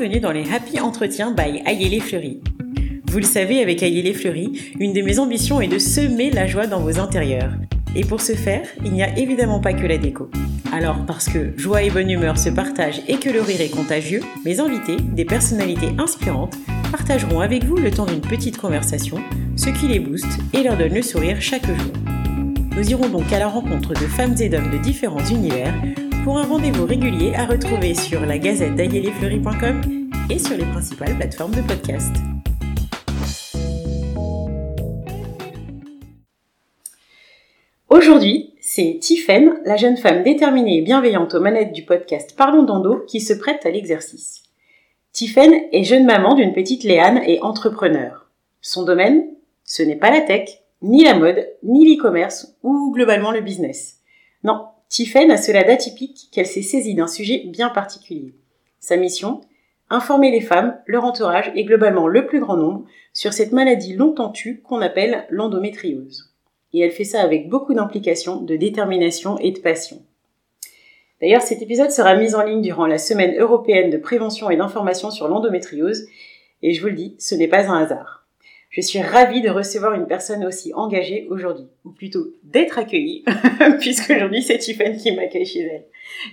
Bienvenue dans les Happy Entretiens by Ayélé Fleury. Vous le savez, avec Ayélé Fleury, une de mes ambitions est de semer la joie dans vos intérieurs. Et pour ce faire, il n'y a évidemment pas que la déco. Alors, parce que joie et bonne humeur se partagent et que le rire est contagieux, mes invités, des personnalités inspirantes, partageront avec vous le temps d'une petite conversation, ce qui les booste et leur donne le sourire chaque jour. Nous irons donc à la rencontre de femmes et d'hommes de différents univers pour un rendez-vous régulier à retrouver sur la gazette sur les principales plateformes de podcast. Aujourd'hui, c'est Tiffaine, la jeune femme déterminée et bienveillante aux manettes du podcast Parlons d'Endo, qui se prête à l'exercice. Tiffaine est jeune maman d'une petite Léane et entrepreneur. Son domaine Ce n'est pas la tech, ni la mode, ni l'e-commerce ou globalement le business. Non, Tiffaine a cela d'atypique qu'elle s'est saisie d'un sujet bien particulier. Sa mission Informer les femmes, leur entourage et globalement le plus grand nombre sur cette maladie longtemps tue qu'on appelle l'endométriose. Et elle fait ça avec beaucoup d'implication, de détermination et de passion. D'ailleurs, cet épisode sera mis en ligne durant la semaine européenne de prévention et d'information sur l'endométriose, et je vous le dis, ce n'est pas un hasard. Je suis ravie de recevoir une personne aussi engagée aujourd'hui, ou plutôt d'être accueillie, puisque aujourd'hui c'est Tiffany qui m'accueille chez elle.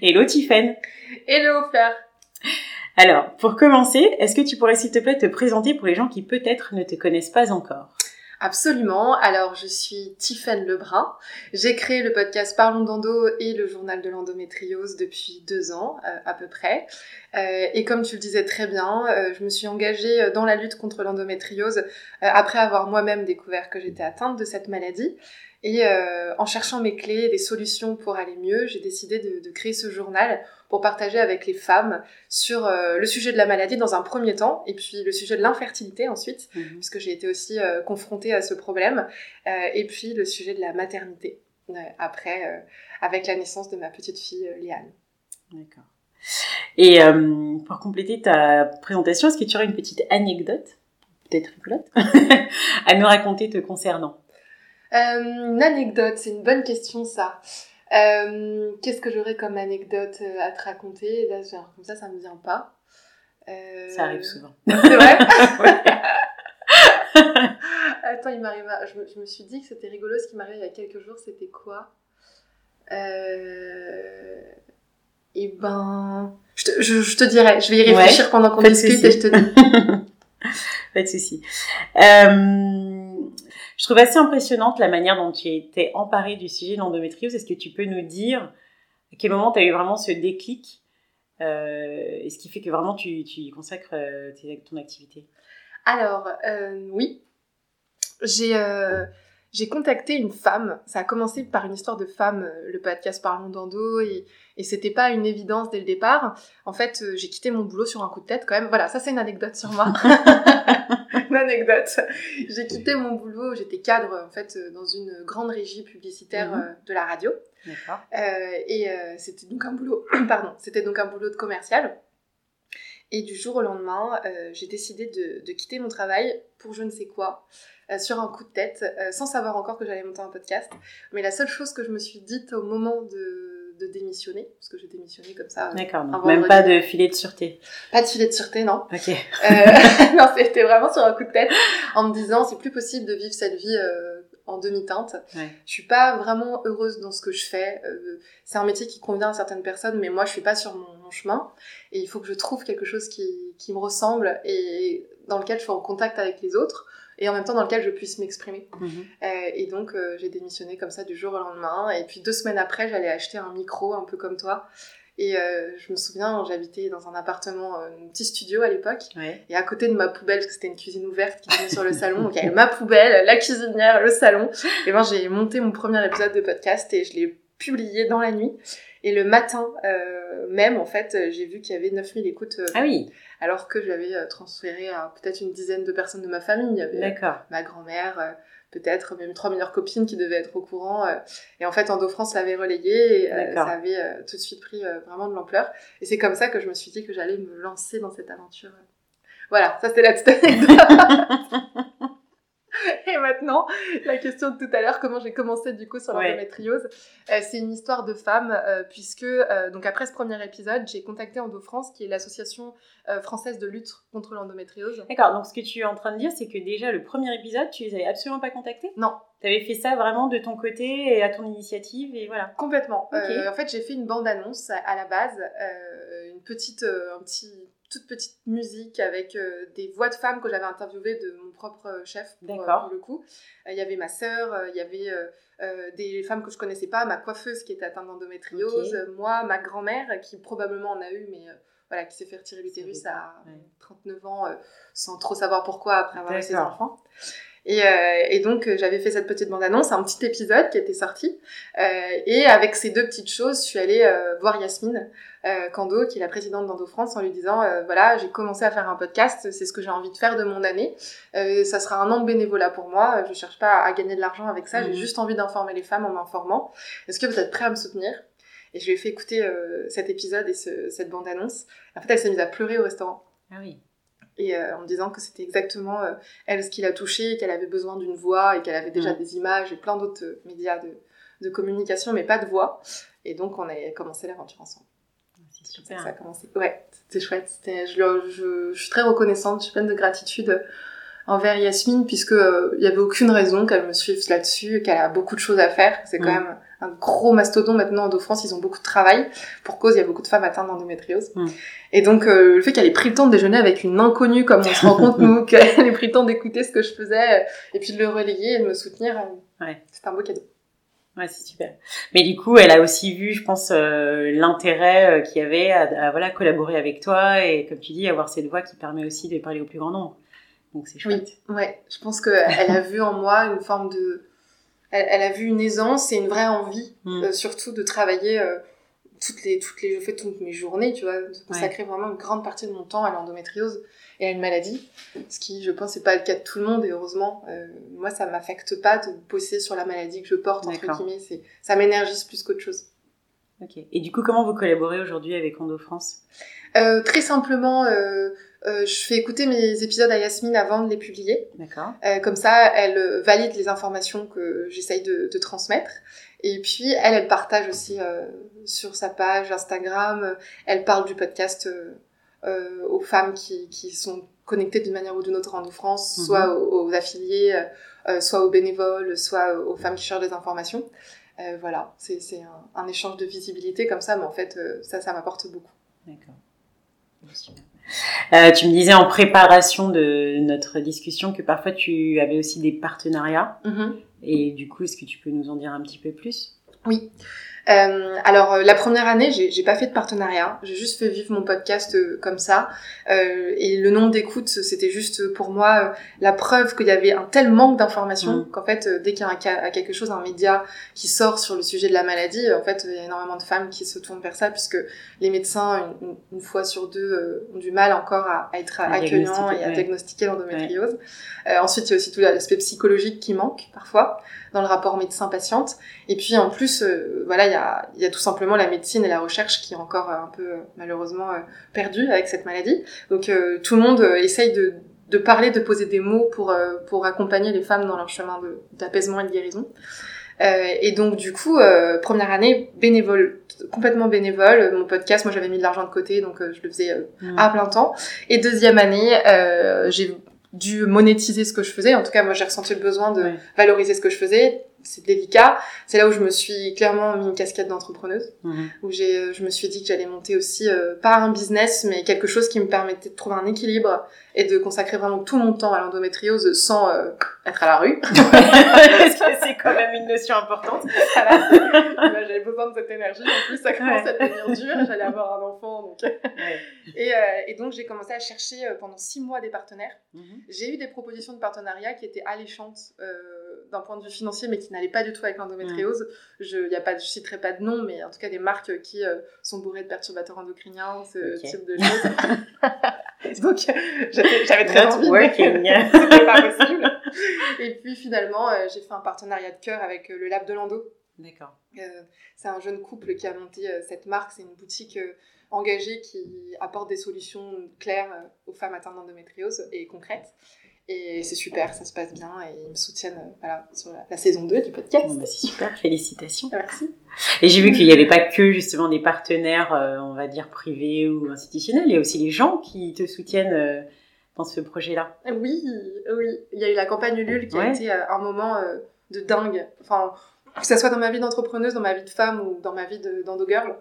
Hello Tiffany Hello Fleur Alors, pour commencer, est-ce que tu pourrais s'il te plaît te présenter pour les gens qui peut-être ne te connaissent pas encore? Absolument. Alors, je suis Tiffaine Lebrun. J'ai créé le podcast Parlons d'endo et le journal de l'endométriose depuis deux ans, euh, à peu près. Euh, et comme tu le disais très bien, euh, je me suis engagée dans la lutte contre l'endométriose après avoir moi-même découvert que j'étais atteinte de cette maladie. Et en cherchant mes clés, des solutions pour aller mieux, j'ai décidé de, de créer ce journal pour partager avec les femmes sur euh, le sujet de la maladie dans un premier temps, et puis le sujet de l'infertilité ensuite, mhm. puisque j'ai été aussi euh, confrontée à ce problème, euh, et puis le sujet de la maternité, après, avec la naissance de ma petite fille Léane. D'accord. Et pour compléter ta présentation, est-ce que tu aurais une petite anecdote, peut-être rigolote, à nous raconter te concernant? Une anecdote, c'est une bonne question ça. Euh, qu'est-ce que j'aurais comme anecdote euh, à te raconter? Là, genre, comme ça, ça me vient pas. Euh... Ça arrive souvent. C'est vrai? Attends, il m'arrive. Je, je, me suis dit que c'était rigolo. Ce qui m'arrive il y a quelques jours, c'était quoi? Euh... Eh ben. Je te, je, te, dirai. Je vais y réfléchir pendant qu'on discute et je te dis. pas de souci. Euh je trouve assez impressionnante la manière dont tu étais emparée du sujet de l'endométriose. Est-ce que tu peux nous dire à quel moment tu as eu vraiment ce déclic euh, et ce qui fait que vraiment tu, y consacres euh, ton activité? Alors, euh, oui. J'ai j'ai contacté une femme. Ça a commencé par une histoire de femme, euh, le podcast Parlons d'Endo, et, et c'était pas une évidence dès le départ. En fait, euh, j'ai quitté mon boulot sur un coup de tête quand même. Voilà, ça c'est une anecdote sur moi. une anecdote. J'ai quitté mon boulot, j'étais cadre en fait euh, dans une grande régie publicitaire mhm. de la radio. D'accord. Euh, et c'était donc un boulot, pardon, c'était donc un boulot de commercial. Et du jour au lendemain, j'ai décidé de, de quitter mon travail pour je ne sais quoi. Euh, sur un coup de tête, euh, sans savoir encore que j'allais monter un podcast. Mais la seule chose que je me suis dite au moment de, de démissionner, parce que j'ai démissionné comme ça. D'accord, même pas de filet de sûreté. Pas de filet de sûreté, non. Ok. Euh, non, c'était vraiment sur un coup de tête, en me disant c'est plus possible de vivre cette vie en demi-teinte. Ouais. Je suis pas vraiment heureuse dans ce que je fais. c'est un métier qui convient à certaines personnes, mais moi je suis pas sur mon, mon, chemin. Et il faut que je trouve quelque chose qui, qui me ressemble et dans lequel je suis en contact avec les autres et en même temps dans lequel je puisse m'exprimer. Mhm. Euh, et donc euh, j'ai démissionné comme ça du jour au lendemain. Et puis deux semaines après, j'allais acheter un micro un peu comme toi. Et euh, je me souviens, j'habitais dans un appartement, un petit studio à l'époque. Et à côté de ma poubelle, parce que c'était une cuisine ouverte qui donnait sur le salon, donc il y avait ma poubelle, la cuisinière, le salon. Et ben j'ai monté mon premier épisode de podcast et je l'ai publié dans la nuit. Et le matin euh, même, en fait, euh, j'ai vu qu'il y avait 9000 écoutes. Euh, ah oui. Alors que j'avais transféré à peut-être une dizaine de personnes de ma famille. Il y avait ma grand-mère, peut-être même trois meilleures copines qui devaient être au courant. et en fait, Endo-France l'avait relayé et ça avait tout de suite pris vraiment de l'ampleur. Et c'est comme ça que je me suis dit que j'allais me lancer dans cette aventure. Voilà, ça c'était la petite anecdote. et maintenant, la question de tout à l'heure, comment j'ai commencé du coup sur l'endométriose, euh, c'est une histoire de femme, euh, puisque euh, donc après ce premier épisode, j'ai contacté Endo France, qui est l'association française de lutte contre l'endométriose. D'accord, donc ce que tu es en train de dire, c'est que déjà le premier épisode, tu les avais absolument pas contactés? Non. Tu avais fait ça vraiment de ton côté et à ton initiative et voilà. Complètement. en fait, j'ai fait une bande-annonce à la base, une petite, un petit toute petite musique avec euh, des voix de femmes que j'avais interviewées de mon propre chef pour, euh, pour le coup. Euh, il y avait ma sœur, il y avait des femmes que je connaissais pas, ma coiffeuse qui était atteinte d'endométriose, moi, ma grand-mère qui probablement en a eu, mais voilà, qui s'est fait retirer l'utérus à 39 ans sans trop savoir pourquoi après avoir eu ses enfants. Et, euh, et donc euh, j'avais fait cette petite bande-annonce, un petit épisode qui était sorti. Euh, et avec ces deux petites choses, je suis allée euh, voir Yasmine euh, Kando, qui est la présidente d'Endo France, en lui disant voilà, j'ai commencé à faire un podcast, c'est ce que j'ai envie de faire de mon année. ça sera un an de bénévolat pour moi. Je cherche pas à, gagner de l'argent avec ça. J'ai mhm. juste envie d'informer les femmes en m'informant. Est-ce que vous êtes prêts à me soutenir? Et je lui ai fait écouter cet épisode et ce, cette bande-annonce. En fait, elle s'est mise à pleurer au restaurant. Ah oui et euh, en me disant que c'était exactement euh, elle ce qui l'a touchée, qu'elle avait besoin d'une voix et qu'elle avait déjà des images et plein d'autres euh, médias de, de, communication, mais pas de voix. Et donc on a commencé l'aventure ensemble. C'est super. Ça a commencé. Ouais, c'était chouette. Je, je, je, suis très reconnaissante, je suis pleine de gratitude envers Yasmine puisque il y avait aucune raison qu'elle me suive là-dessus, qu'elle a beaucoup de choses à faire. C'est quand mm. même un gros mastodon maintenant en France, ils ont beaucoup de travail. Pour cause, il y a beaucoup de femmes atteintes d'endométriose. Mm. Et donc, euh, le fait qu'elle ait pris le temps de déjeuner avec une inconnue, comme on se rend compte, nous, qu'elle ait pris le temps d'écouter ce que je faisais, euh, et puis de le relayer et de me soutenir, euh, ouais. c'est un beau cadeau. Ouais, c'est super. Mais du coup, elle a aussi vu, je pense, l'intérêt qu'il y avait à, voilà collaborer avec toi et, comme tu dis, avoir cette voix qui permet aussi de parler au plus grand nombre. Donc c'est chouette. Oui, ouais. Je pense qu'elle a vu en moi une forme de elle, a vu une aisance et une vraie envie, mm. euh, surtout de travailler euh, toutes les, toutes les, je fais toutes mes journées, tu vois, de consacrer vraiment une grande partie de mon temps à l'endométriose et à une maladie, ce qui, je pense, n'est pas le cas de tout le monde et heureusement, euh, moi, ça m'affecte pas de bosser sur la maladie que je porte entre guillemets, c'est, ça m'énergise plus qu'autre chose. Ok. Et du coup, comment vous collaborez aujourd'hui avec Endo France? Très simplement euh, je fais écouter mes épisodes à Yasmine avant de les publier. D'accord. Euh, comme ça, elle euh, valide les informations que j'essaye de, de, transmettre. Et puis, elle, elle partage aussi euh, sur sa page Instagram. Elle parle du podcast aux femmes qui, qui sont connectées d'une manière ou d'une autre en France, mhm. soit aux, affiliés, soit aux bénévoles, soit aux femmes qui cherchent des informations. voilà, c'est un, un, échange de visibilité comme ça, mais en fait, ça, ça m'apporte beaucoup. D'accord. Euh, tu me disais en préparation de notre discussion que parfois tu avais aussi des partenariats. Mm-hmm. Et du coup, est-ce que tu peux nous en dire un petit peu plus? Oui. Euh, alors euh, la première année, j'ai pas fait de partenariat, j'ai juste fait vivre mon podcast euh, comme ça. Euh, et le nombre d'écoutes, c'était juste pour moi la preuve qu'il y avait un tel manque d'informations mm. qu'en fait, dès qu'il y a quelque chose, un média qui sort sur le sujet de la maladie, en fait, il y a énormément de femmes qui se tournent vers ça puisque les médecins, une, fois sur deux, ont du mal encore à, être accueillants et à diagnostiquer l'endométriose. ensuite, il y a aussi tout l'aspect psychologique qui manque parfois dans le rapport médecin-patiente. Et puis en plus, voilà, il y a il y a tout simplement la médecine et la recherche qui est encore euh, un peu euh, malheureusement euh, perdue avec cette maladie. Donc tout le monde essaye de, de parler, de poser des mots pour, pour accompagner les femmes dans leur chemin d'apaisement et de guérison. Euh, et donc du coup, euh, première année, bénévole, complètement bénévole. Mon podcast, moi j'avais mis de l'argent de côté, donc je le faisais mmh. à plein temps. Et deuxième année, j'ai dû monétiser ce que je faisais. En tout cas, moi j'ai ressenti le besoin de valoriser ce que je faisais, c'est délicat. C'est là où je me suis clairement mis une casquette d'entrepreneuse, mhm. où j'ai, euh, je me suis dit que j'allais monter aussi euh, pas un business, mais quelque chose qui me permettait de trouver un équilibre et de consacrer vraiment tout mon temps à l'endométriose sans euh, être à la rue. Parce que c'est quand même une notion importante. j'avais besoin de cette énergie. En plus, ça commence à devenir dur. J'allais avoir un enfant, donc. Et, et, donc j'ai commencé à chercher pendant six mois des partenaires. Mhm. J'ai eu des propositions de partenariat qui étaient alléchantes d'un point de vue financier, mais qui n'allait pas du tout avec l'endométriose. Je, a pas, je citerai pas de nom, mais en tout cas des marques qui euh, sont bourrées de perturbateurs endocriniens, ce type de choses. Donc j'avais très envie. C'était pas possible. Et puis finalement, euh, j'ai fait un partenariat de cœur avec euh, le Lab de l'Endo. D'accord. c'est un jeune couple qui a monté cette marque. C'est une boutique engagée qui apporte des solutions claires aux femmes atteintes d'endométriose et concrètes. Et c'est super, ça se passe bien et ils me soutiennent voilà, sur la, saison 2 du podcast. Bah, c'est super, félicitations. Merci. Et j'ai vu qu'il n'y avait pas que justement des partenaires, on va dire, privés ou institutionnels, il y a aussi les gens qui te soutiennent dans ce projet-là. Oui, oui. Il y a eu la campagne Ulule qui a été un moment de dingue. Enfin, que ce soit dans ma vie d'entrepreneuse, dans ma vie de femme ou dans ma vie d'endogirl.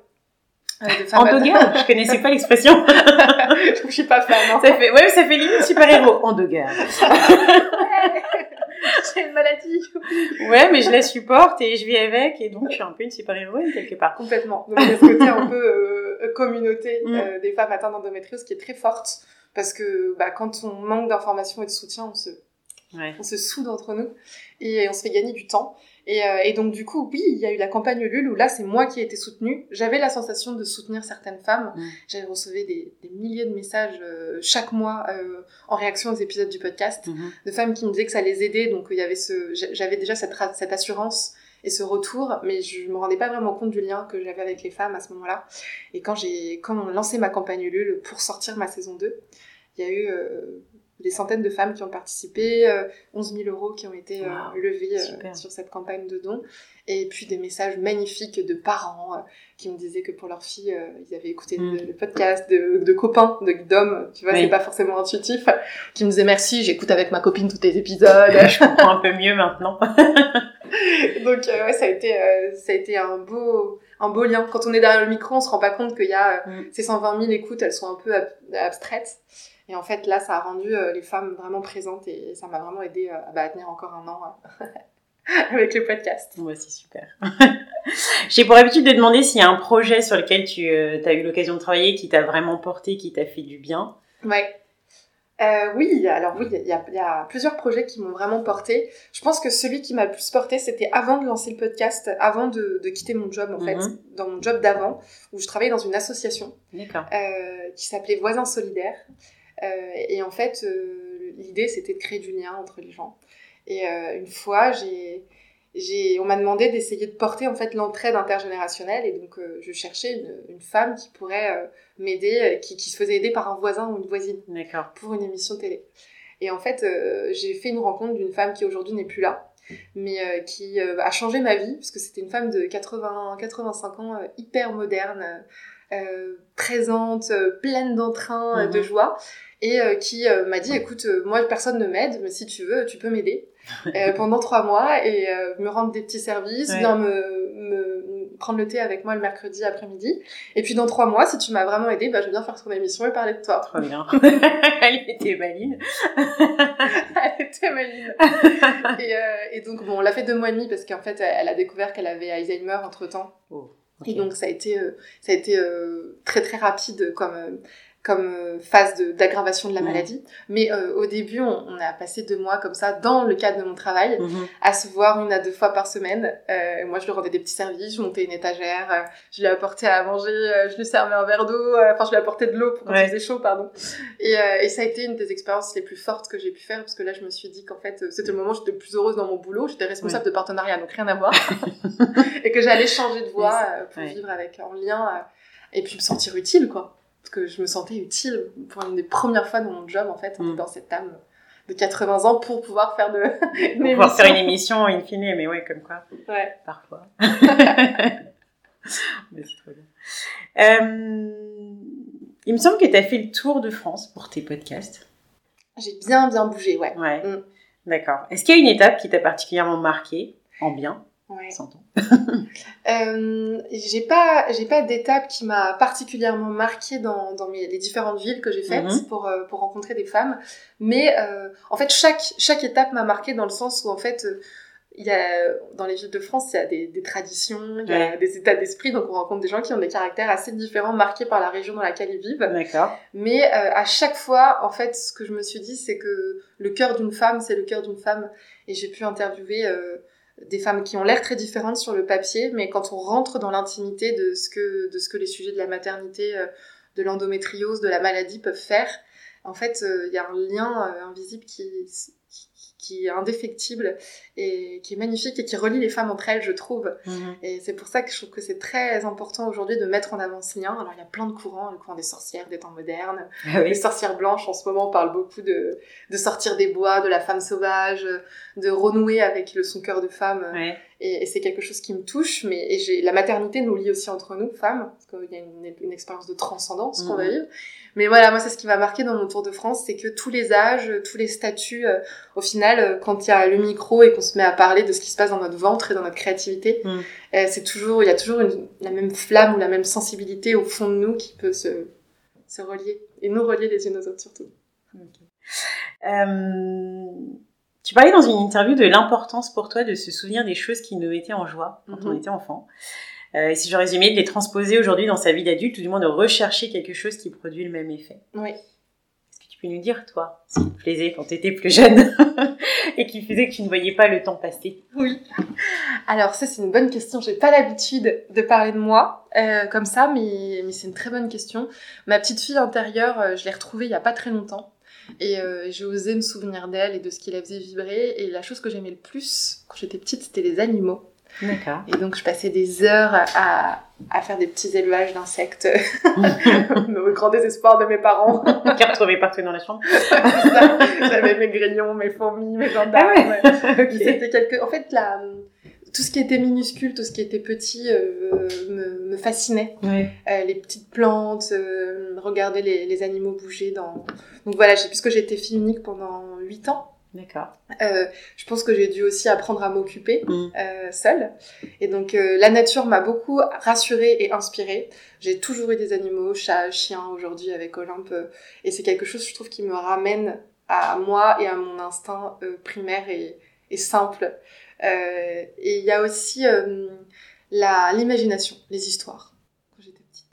Euh, Endogirl, je connaissais pas l'expression. je suis pas fan. Hein. Ça fait, ouais, ça fait limite super-héros. Endogirl. ouais, j'ai une maladie. ouais, mais je la supporte et je vis avec et donc je suis un peu une super-héroïne quelque part. Complètement. Donc il y a ce côté un peu euh, communauté mm. euh, des femmes atteintes d'endométriose qui est très forte parce que bah, quand on manque d'informations et de soutien, on se, on se soude entre nous et on se fait gagner du temps. Et, euh, et, donc du coup, oui, il y a eu la campagne Ulule où là, c'est moi qui ai été soutenue. J'avais la sensation de soutenir certaines femmes. Mm. J'avais reçu des, des, milliers de messages euh, chaque mois euh, en réaction aux épisodes du podcast mm-hmm. de femmes qui me disaient que ça les aidait. Donc il y avait ce, j'avais déjà cette, cette assurance et ce retour, mais je me rendais pas vraiment compte du lien que j'avais avec les femmes à ce moment-là. Et quand j'ai, quand on lancé ma campagne Ulule pour sortir ma saison 2, il y a eu des centaines de femmes qui ont participé, 11 euh, 000 euros qui ont été euh, levés euh, sur cette campagne de dons, et puis des messages magnifiques de parents qui me disaient que pour leur fille, ils avaient écouté le, mm. podcast de, de copains, d'hommes, tu vois, c'est pas forcément intuitif, qui me disaient merci, j'écoute avec ma copine tous tes épisodes. Je comprends un peu mieux maintenant. Donc ouais, ça a été, ça a été un beau, un beau lien. Quand on est derrière le micro, on se rend pas compte qu'il y a mm. ces 120 000 écoutes, elles sont un peu abstraites. Et en fait, là, ça a rendu euh, les femmes vraiment présentes et ça m'a vraiment aidé euh, bah, à tenir encore un an euh, avec le podcast. Ouais, c'est super. J'ai pour habitude de demander s'il y a un projet sur lequel tu as eu l'occasion de travailler qui t'a vraiment porté, qui t'a fait du bien? Ouais. Euh, oui, alors oui, il y, y a, plusieurs projets qui m'ont vraiment porté. Je pense que celui qui m'a le plus porté, c'était avant de lancer le podcast, avant de, de quitter mon job en fait, mhm. dans mon job d'avant, où je travaillais dans une association euh, qui s'appelait Voisins Solidaires. Euh, et en fait, euh, l'idée, c'était de créer du lien entre les gens. Et euh, une fois, j'ai on m'a demandé d'essayer de porter en fait l'entraide intergénérationnelle et donc je cherchais une, une, femme qui pourrait m'aider, qui, qui, se faisait aider par un voisin ou une voisine pour une émission télé. Et en fait, j'ai fait une rencontre d'une femme qui aujourd'hui n'est plus là, mais qui a changé ma vie parce que c'était une femme de 80, 85 ans, hyper moderne, présente, pleine d'entrain, de mhm. joie. Et euh, qui euh, m'a dit écoute euh, moi personne ne m'aide mais si tu veux tu peux m'aider pendant trois mois et me rendre des petits services ouais. me, me, prendre le thé avec moi le mercredi après-midi. Et puis dans trois mois si tu m'as vraiment aidé bah je viens faire ton émission et parler de toi. Trop bien. Elle était maline elle était maline et, et, donc bon on l'a fait deux mois et demi parce qu'en fait elle a découvert qu'elle avait Alzheimer entre temps et donc ça a été ça a été très très rapide comme comme euh, phase d'aggravation de, la maladie. Mais euh, au début, on, a passé deux mois comme ça, dans le cadre de mon travail, mhm. à se voir une à deux fois par semaine. Euh, moi, je lui rendais des petits services, je montais une étagère, euh, je lui apportais à manger, je lui servais un verre d'eau, enfin, je lui apportais de l'eau pour quand il faisait chaud, pardon. Et, et, ça a été une des expériences les plus fortes que j'ai pu faire, parce que là, je me suis dit qu'en fait, c'était le moment où j'étais plus heureuse dans mon boulot, j'étais responsable de partenariat, donc rien à voir, et que j'allais changer de voie pour vivre avec, en lien, et puis me sentir utile, quoi que je me sentais utile. Pour une des premières fois dans mon job, en fait, mm. dans cette table de 80 ans pour pouvoir faire de pour pouvoir faire une émission. in fine mais ouais comme quoi. Ouais. Parfois. Mais c'est trop bien. Euh, il me semble que tu as fait le tour de France pour tes podcasts. J'ai bien bien bougé ouais. Ouais. Mm. d'accord. Est-ce qu'il y a une étape qui t'a particulièrement marqué en bien? Ouais. euh, j'ai pas, j'ai pas d'étape qui m'a particulièrement marquée dans, dans mes, les différentes villes que j'ai faites mhm. pour, euh, pour rencontrer des femmes. Mais euh, en fait, chaque, chaque étape m'a marquée dans le sens où en fait, euh, il y a, dans les villes de France, il y a des, des traditions, il y a des états d'esprit, donc on rencontre des gens qui ont des caractères assez différents, marqués par la région dans laquelle ils vivent. D'accord. Mais euh, à chaque fois, en fait, ce que je me suis dit, c'est que le cœur d'une femme, c'est le cœur d'une femme. Et j'ai pu interviewer euh, des femmes qui ont l'air très différentes sur le papier, mais quand on rentre dans l'intimité de ce que de les sujets de la maternité, euh, de l'endométriose, de la maladie peuvent faire, en fait, euh, il y a un lien euh, invisible qui, qui, est indéfectible et qui est magnifique et qui relie les femmes entre elles, je trouve. Mhm. Et c'est pour ça que je trouve que c'est très important aujourd'hui de mettre en avant ce lien. Alors il y a plein de courants, le courant des sorcières des temps modernes, ah les sorcières blanches en ce moment parlent beaucoup de, de sortir des bois, de la femme sauvage, de renouer avec le son cœur de femme. Et, c'est quelque chose qui me touche, mais et j'ai la maternité nous lie aussi entre nous, femmes, parce qu'il y a une, une expérience de transcendance qu'on va mhm. vivre. Mais voilà, moi c'est ce qui m'a marqué dans mon tour de France, c'est que tous les âges, tous les statuts, euh, au final, euh, quand il y a le micro et qu'on se met à parler de ce qui se passe dans notre ventre et dans notre créativité, mhm. euh, c'est toujours, il y a toujours une, la même flamme ou la même sensibilité au fond de nous qui peut se, se relier et nous relier les unes aux autres surtout. Tu parlais dans une interview de l'importance pour toi de se souvenir des choses qui nous mettaient en joie quand on mhm. était enfant. Euh, et si je résumais, de les transposer aujourd'hui dans sa vie d'adulte, ou du moins de rechercher quelque chose qui produit le même effet. Oui. Est-ce que tu peux nous dire, toi, ce qui te plaisait quand tu étais plus jeune et qui faisait que tu ne voyais pas le temps passer? Oui. Alors ça, c'est une bonne question. J'ai pas l'habitude de parler de moi euh, comme ça, mais, mais c'est une très bonne question. Ma petite fille intérieure, euh, je l'ai retrouvée il y a pas très longtemps. Et euh, j'ai osé me souvenir d'elle et de ce qui la faisait vibrer. Et la chose que j'aimais le plus quand j'étais petite, c'était les animaux. D'accord. Et donc je passais des heures à, à faire des petits élevages d'insectes, au grand désespoir de mes parents. qui retrouvaient partout dans la chambre. J'avais mes grillons, mes fourmis, mes gendarmes. Ah C'était quelque... En fait, la tout ce qui était minuscule, tout ce qui était petit euh, me, me, fascinait. Euh, les petites plantes, euh, regarder les, les, animaux bouger dans... Donc voilà, puisque j'ai été fille unique pendant 8 ans. D'accord. Je pense que j'ai dû aussi apprendre à m'occuper mm. seule. Et donc la nature m'a beaucoup rassurée et inspirée. J'ai toujours eu des animaux, chats, chiens aujourd'hui avec Olympe. et c'est quelque chose, je trouve, qui me ramène à moi et à mon instinct primaire et, et simple. Euh, et il y a aussi euh, l'imagination, les histoires. Quand j'étais petite.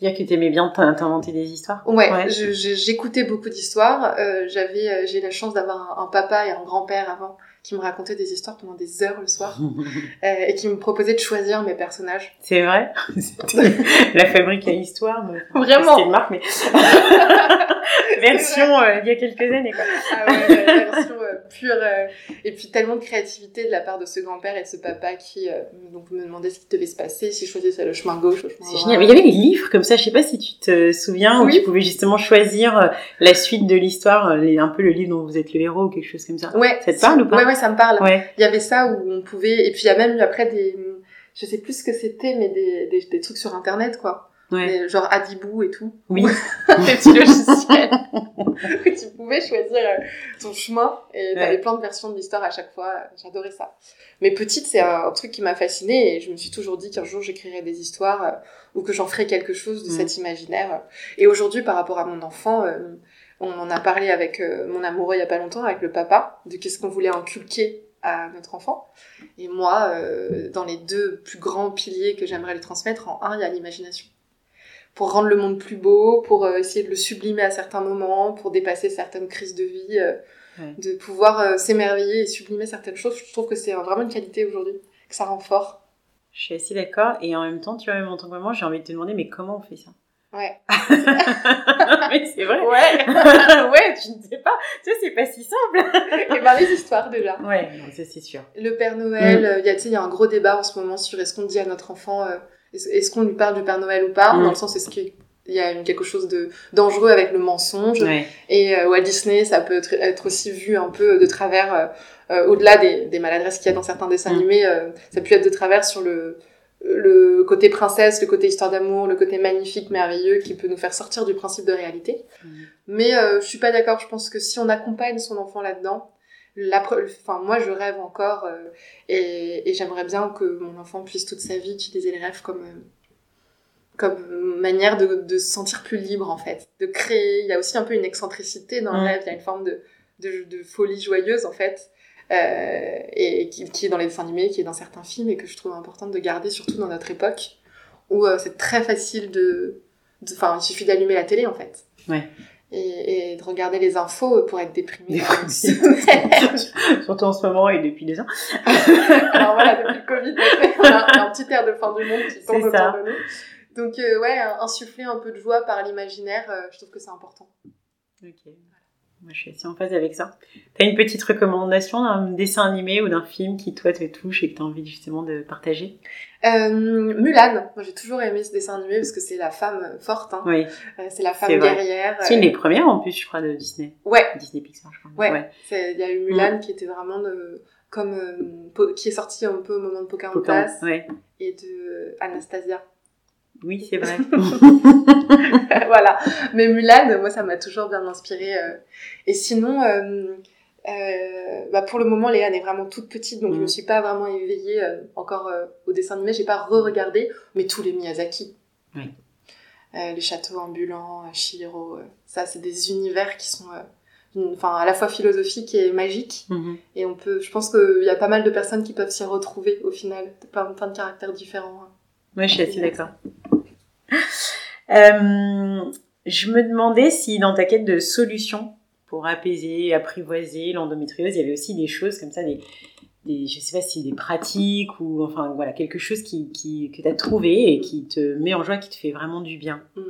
Dire que tu aimais bien t'inventer des histoires? Ouais, ouais. j'écoutais beaucoup d'histoires. Euh, j'avais, j'ai la chance d'avoir un, un, papa et un grand-père avant qui me racontait des histoires pendant des heures le soir euh, et qui me proposait de choisir mes personnages. C'est vrai? La fabrique à histoire. Mais... Vraiment C'était une marque, mais... version euh, il y a quelques années, quoi. Ah ouais, version euh, pure. Euh, et puis tellement de créativité de la part de ce grand-père et de ce papa qui donc, me demandait ce qui devait se passer, si je choisissais le chemin gauche, le chemin C'est génial. Mais il y avait des livres comme ça, je sais pas si tu te souviens, où tu pouvais justement choisir la suite de l'histoire, un peu le livre dont vous êtes le héros ou quelque chose comme ça. Ouais. Ça te parle ou pas? Ça me parle. Il y avait ça où on pouvait, et puis il y a même eu après des, je sais plus ce que c'était, mais des, des, des, trucs sur internet, quoi. Ouais. genre Adibou et tout. Oui. des petits logiciels. tu pouvais choisir euh, ton chemin et t'avais plein de versions de l'histoire à chaque fois. J'adorais ça. Mais petite, c'est un, truc qui m'a fascinée et je me suis toujours dit qu'un jour j'écrirais des histoires euh, ou que j'en ferais quelque chose de mm. cet imaginaire. Et aujourd'hui, par rapport à mon enfant, euh, on en a parlé avec euh, mon amoureux il y a pas longtemps, avec le papa, de qu'est-ce qu'on voulait inculquer à notre enfant. Et moi, dans les deux plus grands piliers que j'aimerais lui transmettre, en un, il y a l'imagination. Pour rendre le monde plus beau, pour euh, essayer de le sublimer à certains moments, pour dépasser certaines crises de vie, de pouvoir s'émerveiller et sublimer certaines choses. Je trouve que c'est vraiment une qualité aujourd'hui, que ça rend fort. Je suis assez d'accord. Et en même temps, tu vois, même en tant que maman, j'ai envie de te demander, mais comment on fait ça? Ouais. mais c'est vrai. Ouais. ouais, tu ne sais pas. Tu sais, c'est pas si simple. Et ben les histoires déjà. Ouais, ça c'est sûr. Le Père Noël, mm. euh, il y a, y a un gros débat en ce moment sur est-ce qu'on dit à notre enfant, euh, est-ce qu'on lui parle du Père Noël ou pas, mm. dans le sens est-ce qu'il y a quelque chose de dangereux avec le mensonge. Ouais. Et euh, Walt Disney, ça peut être, aussi vu un peu de travers, au-delà des, des, maladresses qu'il y a dans certains dessins mm. animés, ça peut être de travers sur le le côté princesse, le côté histoire d'amour, le côté magnifique, merveilleux, qui peut nous faire sortir du principe de réalité. Mm. Mais euh, je suis pas d'accord. Je pense que si on accompagne son enfant là-dedans, la enfin moi je rêve encore euh, et, et j'aimerais bien que mon enfant puisse toute sa vie utiliser les rêves comme euh, comme manière de, de se sentir plus libre en fait, de créer. Il y a aussi un peu une excentricité dans le rêve. Il y a une forme de, de, de folie joyeuse en fait euh, et qui, qui, est dans les dessins animés, qui est dans certains films et que je trouve importante de garder, surtout dans notre époque où c'est très facile de, enfin, il suffit d'allumer la télé en fait. Ouais. Et, et, de regarder les infos pour être déprimé. Surtout en ce moment et depuis des ans. Alors voilà, depuis le Covid, on a, un petit air de fin du monde qui tombe autour de nous. Donc euh, ouais, insuffler un peu de joie par l'imaginaire, euh, je trouve que c'est important. Ok. Moi, je suis assez en phase avec ça. T'as une petite recommandation d'un dessin animé ou d'un film qui, toi, te touche et que t'as envie justement de partager? Euh, Mulan. Moi, j'ai toujours aimé ce dessin animé parce que c'est la femme forte. Hein. Oui. Euh, c'est la femme guerrière. C'est une des premières, en plus, je crois, de Disney. Ouais. Disney Pixar, je crois. Ouais. Il y a eu Mulan mm. qui était vraiment de, comme, euh, qui est sorti un peu au moment de Pocahontas. Ouais. Et de Anastasia. Oui, c'est vrai. voilà. Mais Mulan, moi, ça m'a toujours bien inspiré. Euh. Et sinon, euh, euh, bah pour le moment, Léane est vraiment toute petite, donc je me mm. suis pas vraiment éveillée encore au dessin animé. J'ai pas re-regardé, mais tous les Miyazaki. Oui. les châteaux ambulants, Shihiro, ça, c'est des univers qui sont enfin à la fois philosophiques et magiques mm-hmm. et on peut je pense qu'il y a pas mal de personnes qui peuvent s'y retrouver au final plein, plein de caractères différents Oui, je suis assez d'accord. Euh, je me demandais si dans ta quête de solutions pour apaiser, apprivoiser l'endométriose, il y avait aussi des choses comme ça, des, des je sais pas si des pratiques ou enfin voilà quelque chose qui, qui que tu as trouvé et qui te met en joie, qui te fait vraiment du bien. Mm.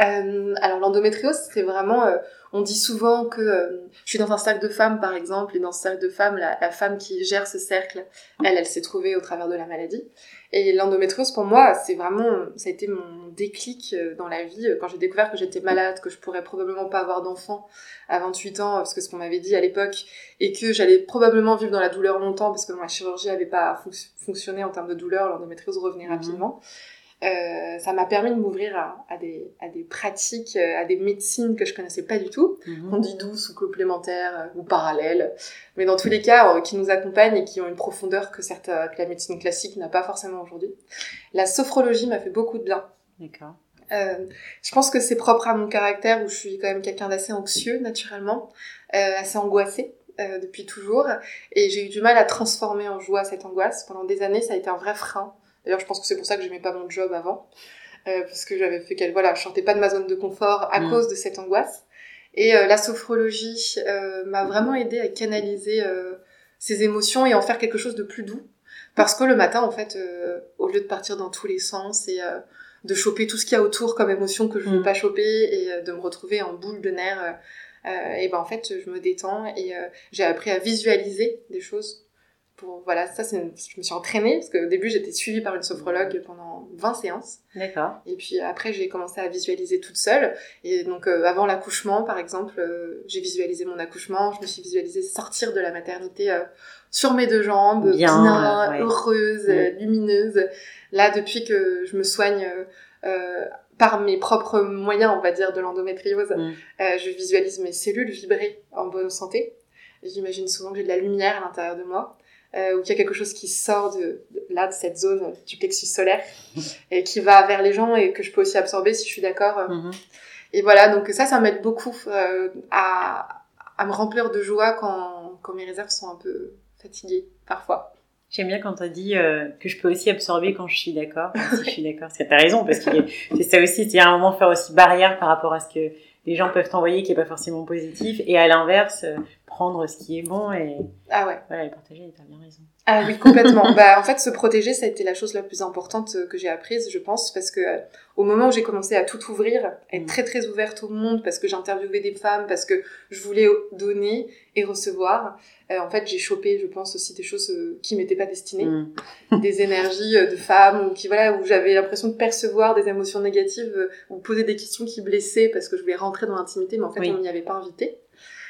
Euh, alors l'endométriose, c'est vraiment, euh, on dit souvent que euh, je suis dans un cercle de femmes par exemple, et dans ce cercle de femmes, la, la femme qui gère ce cercle, elle, elle s'est trouvée au travers de la maladie. Et l'endométriose, pour moi, c'est vraiment, ça a été mon déclic euh, dans la vie. Quand j'ai découvert que j'étais malade, que je pourrais probablement pas avoir d'enfant à 28 ans, parce que ce qu'on m'avait dit à l'époque, et que j'allais probablement vivre dans la douleur longtemps, parce que ma chirurgie avait pas fonctionné en termes de douleur, l'endométriose revenait mhm. rapidement. Euh, ça m'a permis de m'ouvrir à, à, des, à des pratiques, euh, à des médecines que je connaissais pas du tout. Mhm. On dit douces ou complémentaires euh, ou parallèles, mais dans tous les cas, qui nous accompagnent et qui ont une profondeur que, certes, que la médecine classique n'a pas forcément aujourd'hui. La sophrologie m'a fait beaucoup de bien. D'accord. Euh, je pense que c'est propre à mon caractère où je suis quand même quelqu'un d'assez anxieux naturellement, euh, assez angoissé euh, depuis toujours, et j'ai eu du mal à transformer en joie cette angoisse. Pendant des années, ça a été un vrai frein D'ailleurs, je pense que c'est pour ça que j'aimais pas mon job avant. Euh, parce que j'avais fait qu'elle, voilà, je sortais pas de ma zone de confort à mm. cause de cette angoisse. Et euh, la sophrologie euh, m'a vraiment aidé à canaliser ces émotions et en faire quelque chose de plus doux. Parce que le matin, en fait, au lieu de partir dans tous les sens et de choper tout ce qu'il y a autour comme émotion que je veux mm. pas choper et de me retrouver en boule de nerfs, et ben en fait, je me détends et j'ai appris à visualiser des choses voilà ça c'est je me suis entraînée parce qu'au début j'étais suivie par une sophrologue pendant 20 séances. D'accord. Et puis après j'ai commencé à visualiser toute seule. Et donc euh, avant l'accouchement par exemple euh, j'ai visualisé mon accouchement. Je me suis visualisée sortir de la maternité euh, sur mes deux jambes bien, heureuse lumineuse. Là depuis que je me soigne par mes propres moyens, on va dire, de l'endométriose, mm. je visualise mes cellules vibrer en bonne santé. J'imagine souvent que j'ai de la lumière à l'intérieur de moi euh, ou qu'il y a quelque chose qui sort de, là, de cette zone du plexus solaire, et qui va vers les gens et que je peux aussi absorber si je suis d'accord. Euh. Mhm. Et voilà, donc ça, ça m'aide beaucoup euh, à, à me remplir de joie quand, quand mes réserves sont un peu fatiguées, parfois. J'aime bien quand tu as dit euh, que je peux aussi absorber quand je suis d'accord. si je suis d'accord, c'est que tu as raison, parce que c'est ça aussi, c'est à un moment faire aussi barrière par rapport à ce que les gens peuvent t'envoyer qui est pas forcément positif, et à l'inverse, prendre ce qui est bon et, ah ouais. voilà, et partager, tu as bien raison. Ah oui, complètement. bah, en fait, se protéger, ça a été la chose la plus importante euh, que j'ai apprise, je pense, parce que euh, au moment où j'ai commencé à tout ouvrir, être mm. très très ouverte au monde, parce que j'interviewais des femmes, parce que je voulais donner et recevoir, euh, en fait, j'ai chopé, je pense, aussi des choses qui m'étaient pas destinées, mm. des énergies de femmes, ou qui voilà, où j'avais l'impression de percevoir des émotions négatives, ou poser des questions qui blessaient parce que je voulais rentrer dans l'intimité, mais en fait, on m'y avait pas invité.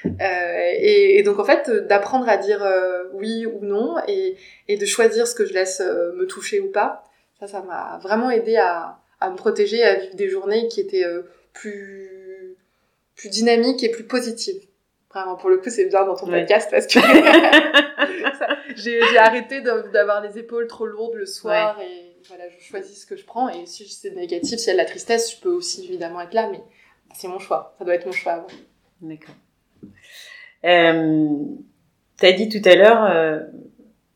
Euh, et, et, donc en fait, d'apprendre à dire euh, oui ou non et, et, de choisir ce que je laisse euh, me toucher ou pas, ça, ça m'a vraiment aidé à, à, me protéger, à vivre des journées qui étaient plus, plus dynamiques et plus positives. Vraiment, pour le coup, c'est bien dans ton podcast parce que j'ai arrêté d'avoir les épaules trop lourdes le soir et voilà, je choisis ce que je prends et si c'est négatif, s'il y a de la tristesse, je peux aussi évidemment être là, mais c'est mon choix. Ça doit être mon choix. D'accord. Euh, tu as dit tout à l'heure euh,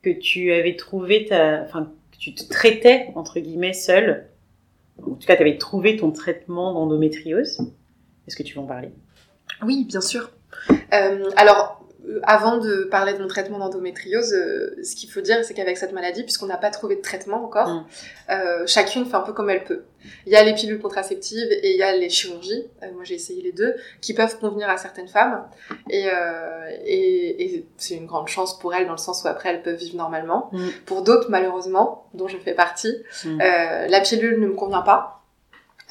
que tu avais trouvé ta, enfin, que tu te traitais entre guillemets seule. En tout cas, tu avais trouvé ton traitement d'endométriose. Est-ce que tu veux en parler? Oui, bien sûr. Euh, alors, avant de parler de mon traitement d'endométriose, euh, ce qu'il faut dire, c'est qu'avec cette maladie, puisqu'on n'a pas trouvé de traitement encore, mm. euh, chacune fait un peu comme elle peut. Il y a les pilules contraceptives et il y a les chirurgies, euh, moi j'ai essayé les deux, qui peuvent convenir à certaines femmes. Et, et, et c'est une grande chance pour elles, dans le sens où après elles peuvent vivre normalement. Mm. Pour d'autres, malheureusement, dont je fais partie, mm. la pilule ne me convient pas.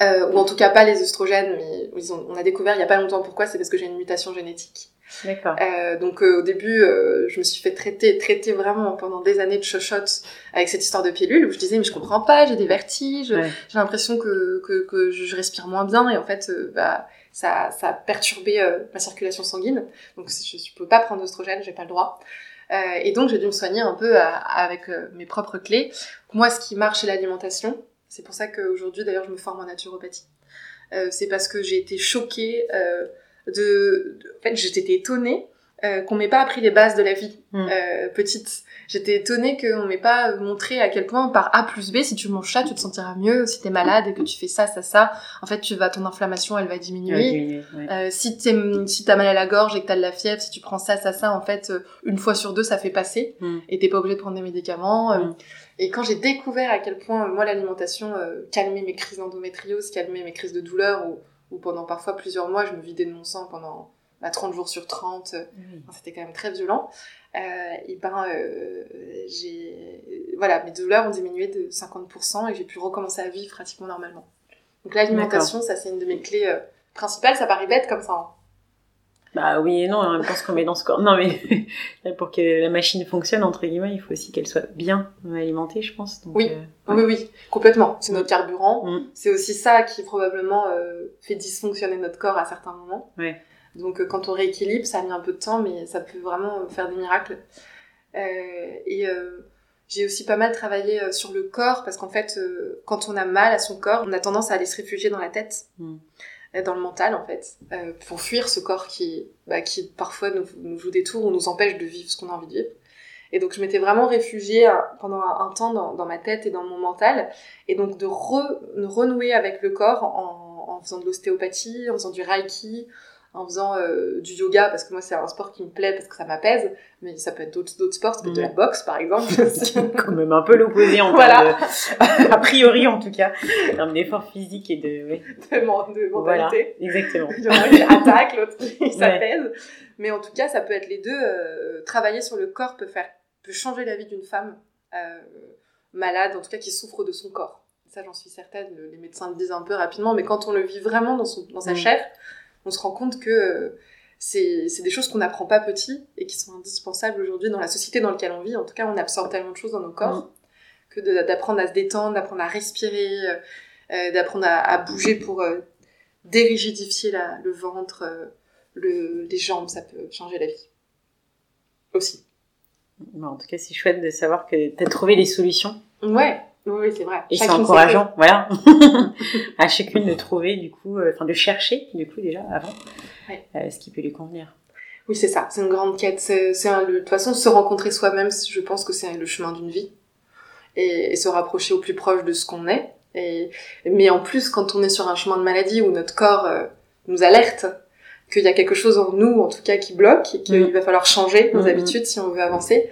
ou en tout cas pas les oestrogènes, mais on a découvert il y a pas longtemps pourquoi, c'est parce que j'ai une mutation génétique. D'accord. Euh, donc euh, au début, euh, je me suis fait traiter, traiter vraiment pendant des années de chochotte avec cette histoire de pilule où je disais mais je comprends pas, j'ai des vertiges, j'ai l'impression que, que, que, je respire moins bien et en fait bah ça, ça a perturbé ma circulation sanguine. Donc je ne peux pas prendre d'oestrogène, j'ai pas le droit. et donc j'ai dû me soigner un peu avec mes propres clés. Moi, ce qui marche, c'est l'alimentation. C'est pour ça qu'aujourd'hui, d'ailleurs, je me forme en naturopathie. c'est parce que j'ai été choquée de, en fait j'étais étonnée euh, qu'on m'ait pas appris les bases de la vie hmm. euh, petite. J'étais étonnée qu'on m'ait pas montré à quel point par A plus B, si tu manges ça, tu te sentiras mieux. Si t'es malade et que tu fais ça, ça, ça, en fait, tu vas, ton inflammation, elle va diminuer. euh, si t'es, si t'as mal à la gorge et que t'as de la fièvre, si tu prends ça, ça, ça, en fait, une fois sur deux, ça fait passer. Hmm. Et t'es pas obligé de prendre des médicaments. Hmm. Et quand j'ai découvert à quel point, moi, l'alimentation calmait mes crises d'endométriose, calmait mes crises de douleur ou où pendant parfois plusieurs mois, je me vidais de mon sang pendant bah, 30 jours sur 30. C'était quand même très violent. Euh, et ben, euh, j'ai, voilà, mes douleurs ont diminué de 50% et j'ai pu recommencer à vivre pratiquement normalement. Donc l'alimentation, ça c'est une de mes clés euh, principales. Ça paraît bête comme ça. Hein. Bah oui et non, en même temps, ce qu'on met dans ce corps. Non, mais pour que la machine fonctionne, entre guillemets, il faut aussi qu'elle soit bien alimentée, je pense. oui. Euh, oui, oui, complètement. C'est notre carburant. Mm. C'est aussi ça qui probablement euh, fait dysfonctionner notre corps à certains moments. Ouais. Donc euh, quand on rééquilibre, ça a mis un peu de temps, mais ça peut vraiment faire des miracles. et j'ai aussi pas mal travaillé sur le corps, parce qu'en fait, quand on a mal à son corps, on a tendance à aller se réfugier dans la tête. Mm dans le mental en fait, euh, pour fuir ce corps qui, bah, qui parfois nous, nous, joue des tours ou nous empêche de vivre ce qu'on a envie de vivre. Et donc je m'étais vraiment réfugiée euh, pendant un, temps dans, ma tête et dans mon mental, et donc de, renouer avec le corps en, en faisant de l'ostéopathie, en faisant du reiki, en faisant euh, du yoga parce que moi c'est un sport qui me plaît parce que ça m'apaise. Mais ça peut être d'autres sports ça peut être de la boxe par exemple. Quand même un peu l'opposé en voilà. a priori en tout cas termes d'effort physique et de ouais. de, mentalité. Voilà, exactement. Il y en a qui attaque l'autre qui s'apaise. Mais en tout cas ça peut être les deux euh, travailler sur le corps peut faire peut changer la vie d'une femme euh, malade en tout cas qui souffre de son corps. Ça j'en suis certaine. Les médecins le disent un peu rapidement mais quand on le vit vraiment dans son dans sa mm. chair on se rend compte que euh, c'est des choses qu'on n'apprend pas petit et qui sont indispensables aujourd'hui dans la société dans laquelle on vit. En tout cas, on absorbe tellement de choses dans nos corps mm. que d'apprendre à se détendre, d'apprendre à respirer, euh, euh, d'apprendre à, bouger pour dérigidifier le ventre, les jambes, ça peut changer la vie. Aussi. en tout cas, c'est chouette de savoir que tu as trouvé les solutions. Ouais. Oui, c'est vrai. Et c'est encourageant, voilà, à chacune de trouver du coup, euh, enfin de chercher du coup déjà avant euh, ce qui peut lui convenir. Oui, c'est ça. C'est une grande quête. C'est, de toute façon se rencontrer soi-même. Je pense que c'est le chemin d'une vie et, se rapprocher au plus proche de ce qu'on est. Et mais en plus, quand on est sur un chemin de maladie où notre corps euh, nous alerte qu'il y a quelque chose en nous, en tout cas, qui bloque et qu'il mm. va falloir changer nos mm-hmm. habitudes si on veut avancer,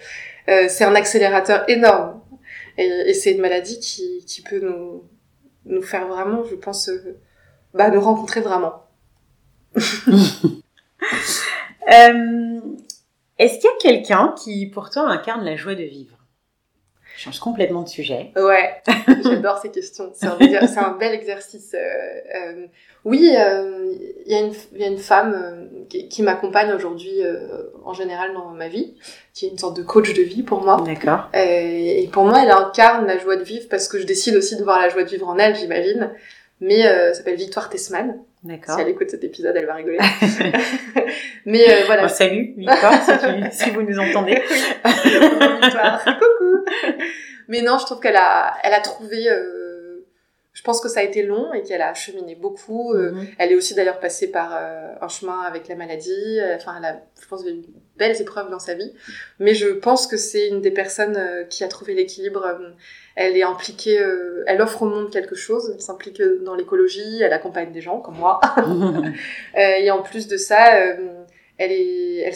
c'est un accélérateur énorme et, c'est une maladie qui, peut nous, faire vraiment, je pense, euh, bah, nous rencontrer vraiment. Euh, est-ce qu'il y a quelqu'un qui pourtant incarne la joie de vivre? Je change complètement de sujet. Ouais, j'adore ces questions. C'est un, un, bel exercice. Euh, oui, il y, y, a une femme qui, qui m'accompagne aujourd'hui en général dans ma vie qui est une sorte de coach de vie pour moi. D'accord. Et, pour moi, elle incarne la joie de vivre parce que je décide aussi de voir la joie de vivre en elle, j'imagine. Mais euh, s'appelle Victoire Tessman. D'accord. Si elle écoute cet épisode, elle va rigoler. Mais euh, voilà. salut Victoire, si, si, vous nous entendez. Coucou. Mais non, je trouve qu'elle a, elle a trouvé. Euh, je pense que ça a été long et qu'elle a cheminé beaucoup. Euh, mhm. Elle est aussi d'ailleurs passée par euh, un chemin avec la maladie. Enfin, elle a, je pense, eu belles épreuves dans sa vie. Mais je pense que c'est une des personnes euh, qui a trouvé l'équilibre. Elle est impliquée, elle offre au monde quelque chose. Elle s'implique dans l'écologie. Elle accompagne des gens comme moi. et en plus de ça, elle est, elle,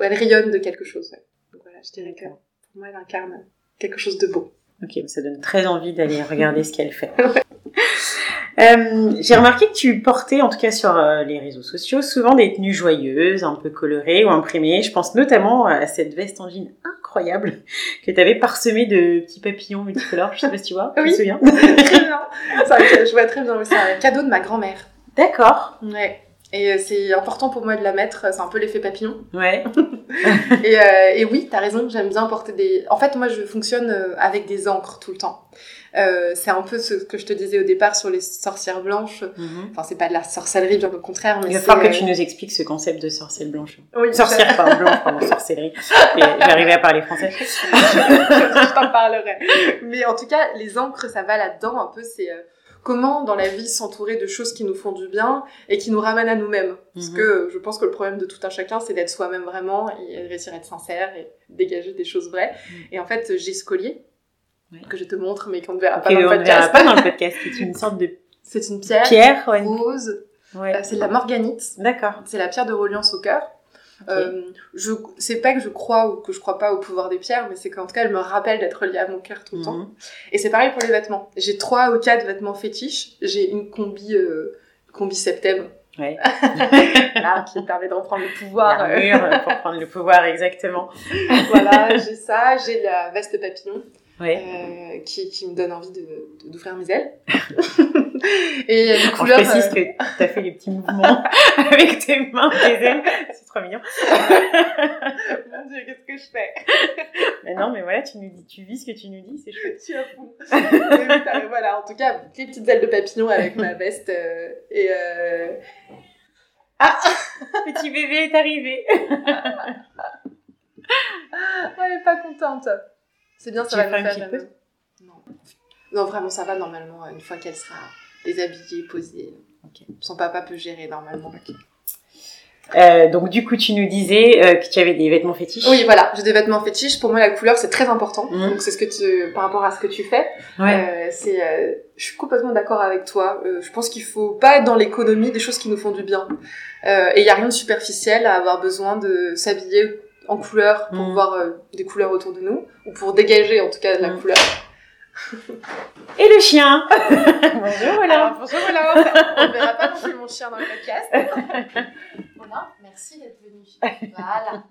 elle rayonne de quelque chose. Donc voilà, je dirais que pour moi, elle incarne quelque chose de beau. Ok, ça donne très envie d'aller regarder ce qu'elle fait. Euh, j'ai remarqué que tu portais, en tout cas sur euh, les réseaux sociaux, souvent des tenues joyeuses, un peu colorées ou imprimées. Je pense notamment à cette veste en jean incroyable que tu avais parsemée de petits papillons multicolores. Je sais pas si tu vois. Oui. Tu te souviens très bien. je vois très bien. C'est un cadeau de ma grand-mère. D'accord. Ouais. Et euh, c'est important pour moi de la mettre, c'est un peu l'effet papillon. Ouais. et, euh, et, oui, t'as raison, j'aime bien porter des... En fait, moi, je fonctionne euh, avec des encres tout le temps. Euh, c'est un peu ce que je te disais au départ sur les sorcières blanches. Mhm. Enfin, c'est pas de la sorcellerie, bien au contraire. Mais Il va falloir que euh, tu nous expliques ce concept de sorcière blanche. Oui, Sorcière, pardon, blanche, pardon, sorcellerie. J'arrivais à parler français. je t'en parlerai. Mais en tout cas, les encres, ça va là-dedans un peu. C'est euh, comment dans la vie s'entourer de choses qui nous font du bien et qui nous ramènent à nous-mêmes. Parce Mhm. que je pense que le problème de tout un chacun, c'est d'être soi-même vraiment et réussir à être sincère et dégager des choses vraies. Mhm. Et en fait, j'ai ce collier Ouais. que je te montre, mais qu'on ne verra pas dans le podcast. verra pas dans le podcast. C'est une sorte de C'est une pierre, pierre. Ouais. rose. Ouais. Euh, c'est de la morganite. D'accord. C'est la pierre de reliance au cœur. Euh, je, c'est pas que je crois ou que je crois pas au pouvoir des pierres, mais c'est qu'en tout cas, elle me rappelle d'être liée à mon cœur tout le temps. Mhm. Et c'est pareil pour les vêtements. J'ai trois ou quatre vêtements fétiches. J'ai une combi, euh, combi septem, Ouais. là, qui me permet de reprendre le pouvoir. euh, L'armure pour prendre le pouvoir, exactement. voilà, j'ai ça. J'ai la veste papillon, Ouais. euh, qui, qui me donne envie de, de- d'ouvrir mes ailes. Et les Alors, je couleurs. précise euh, que tu as fait les petits mouvements avec tes mains, tes ailes. C'est trop mignon. Mon dieu, qu'est-ce que je fais? Mais non, mais voilà, tu nous dis, tu vis ce que tu nous dis, c'est chouette. Tu as fou. T'as- voilà, en tout cas, les petites ailes de papillon avec ma veste. euh, et euh, Petit bébé est arrivé. elle est pas contente. C'est bien, Tu ça va veux nous faire faire petite une- Non. non, vraiment, ça va normalement, une fois qu'elle sera déshabillée, posée. Ok. Son papa peut gérer normalement. Euh, donc du coup, tu nous disais euh, que tu avais des vêtements fétiches. Oui, voilà, j'ai des vêtements fétiches. Pour moi, la couleur, c'est très important. Mhm. Donc, c'est ce que tu, par rapport à ce que tu fais. Ouais. Euh, c'est, je suis complètement d'accord avec toi. Je pense qu'il faut pas être dans l'économie des choses qui nous font du bien. Et il y a rien de superficiel à avoir besoin de s'habiller en couleur pour Mm. voir des couleurs autour de nous ou pour dégager en tout cas de la Mm. couleur. Et le chien. Bonjour, voilà. Alors, bonjour, voilà. On verra pas non plus mon chien dans le podcast. voilà, merci d'être venu. Voilà.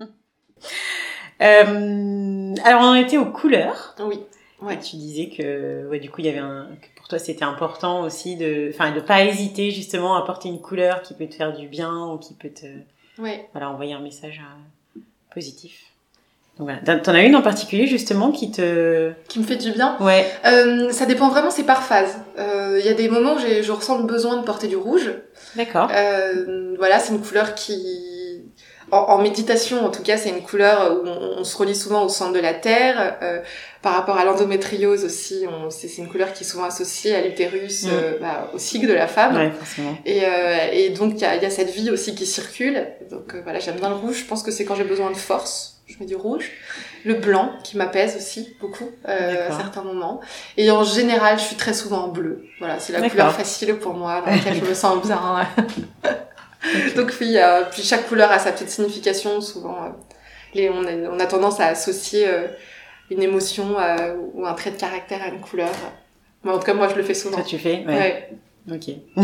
Euh, alors, on était aux couleurs. Oui. Ouais. Et tu disais que, ouais, du coup, il y avait un, que pour toi, c'était important aussi de, enfin, de pas hésiter justement à porter une couleur qui peut te faire du bien ou qui peut te, Ouais. voilà, envoyer un message euh, positif. Donc voilà. T'en- as une en particulier justement qui te, Qui me fait du bien. ouais, Euh, ça dépend vraiment, c'est par phase. Euh, Il y a des moments où je ressens le besoin de porter du rouge. d'accord. Euh, voilà, c'est une couleur qui, en, en méditation en tout cas, c'est une couleur où on, on se relie souvent au centre de la terre. Euh, par rapport à l'endométriose aussi, c'est une couleur qui est souvent associée à l'utérus, Mm. euh, bah, au cycle de la femme. Ouais, forcément. Et, euh, et donc il y a, y a cette vie aussi qui circule. Donc euh, voilà, j'aime bien le rouge. Je pense que c'est quand j'ai besoin de force. Je mets du rouge. Le blanc qui m'apaise aussi beaucoup euh, à certains moments. Et en général, je suis très souvent en bleu. Voilà, c'est la couleur facile pour moi, dans laquelle je me sens bien. Donc oui, euh, puis chaque couleur a sa petite signification. Souvent, euh, les, on, a, on a tendance à associer euh, une émotion ou un trait de caractère à une couleur. Mais en tout cas, moi, je le fais souvent. Toi, tu fais, ouais. Ouais. Ok.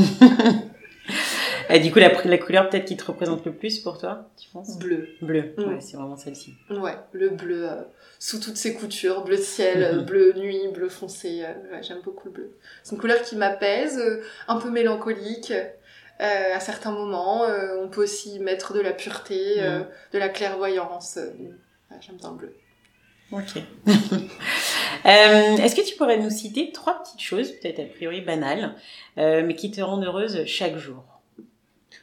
Et du coup, la, la couleur peut-être qui te représente le plus pour toi, tu penses? Bleu. Bleu. Mm. Ouais, c'est vraiment celle-ci. Ouais, le bleu sous toutes ses coutures, bleu ciel, Mhm. bleu nuit, bleu foncé. ouais, J'aime beaucoup le bleu. C'est une couleur qui m'apaise, un peu mélancolique. Euh, à certains moments, Euh, on peut aussi mettre de la pureté, euh, Mhm. de la clairvoyance. J'aime bien le bleu. Ok. Est-ce que tu pourrais nous citer trois petites choses, peut-être a priori banales, mais qui te rendent heureuse chaque jour?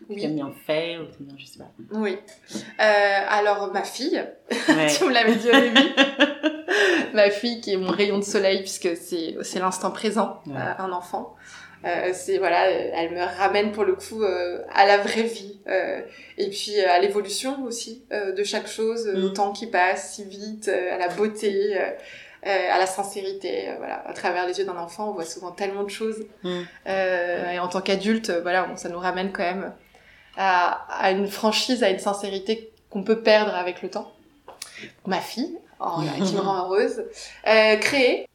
Oui. T'aimes bien faire ou bien, je sais pas. Oui. Alors, ma fille, Ouais. tu me l'avais dit au début. ma fille qui est mon rayon de soleil puisque c'est l'instant présent Ouais. un enfant Euh, c'est voilà euh, elle me ramène pour le coup euh, à la vraie vie euh, et puis à l'évolution aussi de chaque chose euh, au temps qui passe si vite à la beauté à la sincérité voilà à travers les yeux d'un enfant on voit souvent tellement de choses Mm. Et en tant qu'adulte voilà bon, ça nous ramène quand même à, à une franchise, à une sincérité qu'on peut perdre avec le temps. Ma fille, oh, qui me rend heureuse. Créer,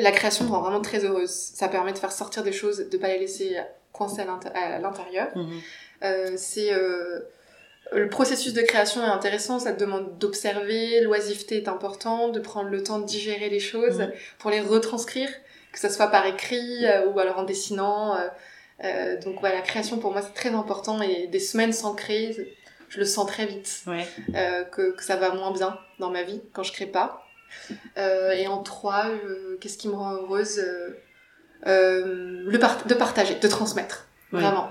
la création me rend vraiment très heureuse. Ça permet de faire sortir des choses, de pas les laisser coincées à l'intérieur. Mhm. euh, c'est euh, le processus de création est intéressant, ça te demande d'observer, l'oisiveté est important, de prendre le temps de digérer les choses mhm. pour les retranscrire, que ce soit par écrit euh, ou alors en dessinant. Donc voilà, la création pour moi c'est très important et des semaines sans créer, je le sens très vite ouais. que, que, ça va moins bien dans ma vie quand je crée pas. Euh, et en trois, qu'est-ce qui me rend heureuse euh, De partager, de transmettre. Vraiment.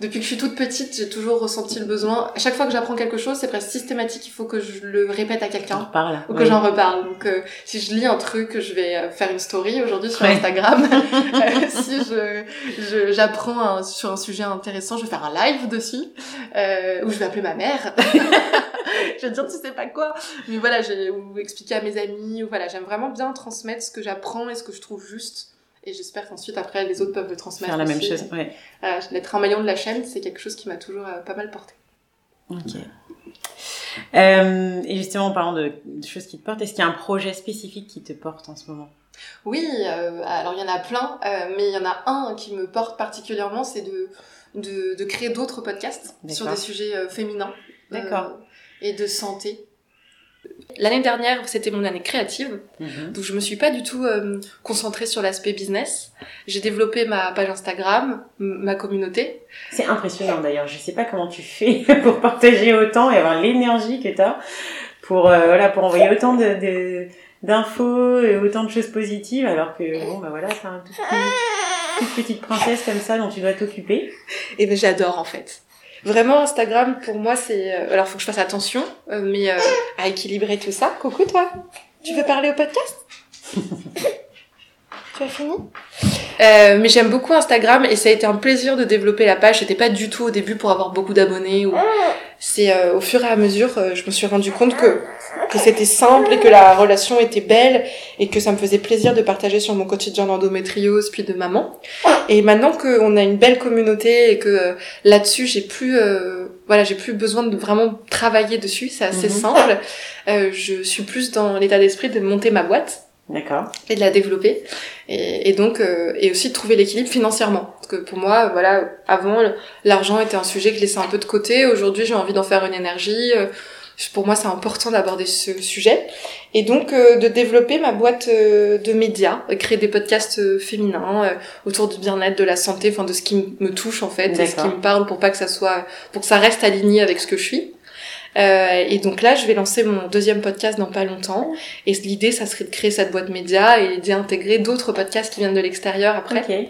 Depuis que je suis toute petite, j'ai toujours ressenti le besoin. À chaque fois que j'apprends quelque chose, c'est presque systématique. Il faut que je le répète à quelqu'un ou que j'en reparle. Donc, euh, si je lis un truc, je vais euh, faire une story aujourd'hui sur Instagram. euh, si je j'apprends sur un sujet intéressant, je vais faire un live dessus euh, ou je vais appeler ma mère. je vais dire tu sais pas quoi. Mais voilà, j'ai ou expliquer à mes amis. Ou voilà, j'aime vraiment bien transmettre ce que j'apprends et ce que je trouve juste et j'espère qu'ensuite, après, les autres peuvent le transmettre. Faire la même chose, ouais. Euh, D'être un maillon de la chaîne, c'est quelque chose qui m'a toujours euh, pas mal porté. Ok. Euh, et justement, en parlant de, choses qui te portent, est-ce qu'il y a un projet spécifique qui te porte en ce moment? Oui, euh, alors il y en a plein, euh, mais il y en a un qui me porte particulièrement, c'est de, de, de, créer d'autres podcasts sur des sujets euh, féminins. D'accord. et de santé. L'année dernière, c'était mon année créative, mhm. donc je me suis pas du tout euh, concentrée sur l'aspect business. J'ai développé ma page Instagram, ma communauté. C'est impressionnant d'ailleurs. Je sais pas comment tu fais pour partager autant et avoir l'énergie que tu as pour euh, voilà pour envoyer autant de, d'infos et autant de choses positives alors que bon bah voilà c'est un tout toute petite princesse comme ça dont tu dois t'occuper. Et ben j'adore en fait. Vraiment, Instagram, pour moi, c'est... Euh, alors, faut que je fasse attention, euh, mais euh, à équilibrer tout ça. Coucou, toi Tu veux parler au podcast? Tu as fini? Euh, mais j'aime beaucoup Instagram et ça a été un plaisir de développer la page. C'était pas du tout au début pour avoir beaucoup d'abonnés. Ou... C'est euh, au fur et à mesure, euh, je me suis rendu compte que que c'était simple et que la relation était belle et que ça me faisait plaisir de partager sur mon quotidien d'endométriose puis de maman. Et maintenant qu'on a une belle communauté et que là-dessus j'ai plus voilà j'ai plus besoin de vraiment travailler dessus, c'est assez mhm. simple. je suis plus dans l'état d'esprit de monter ma boîte D'accord. Et de la développer. Et, et donc, euh, et aussi de trouver l'équilibre financièrement. Parce que pour moi, voilà, avant, l'argent était un sujet que je laissais un peu de côté. Aujourd'hui, j'ai envie d'en faire une énergie. Euh, pour moi, c'est important d'aborder ce sujet. Et donc, euh, de développer ma boîte de médias, créer des podcasts féminins autour du bien-être, de la santé, enfin, de ce qui me touche, en fait, et ce qui me parle pour pas que ça soit, pour que ça reste aligné avec ce que je suis. Euh, et donc là, je vais lancer mon deuxième podcast dans pas longtemps. Et l'idée, ça serait de créer cette boîte média et d'y intégrer d'autres podcasts qui viennent de l'extérieur après. Okay.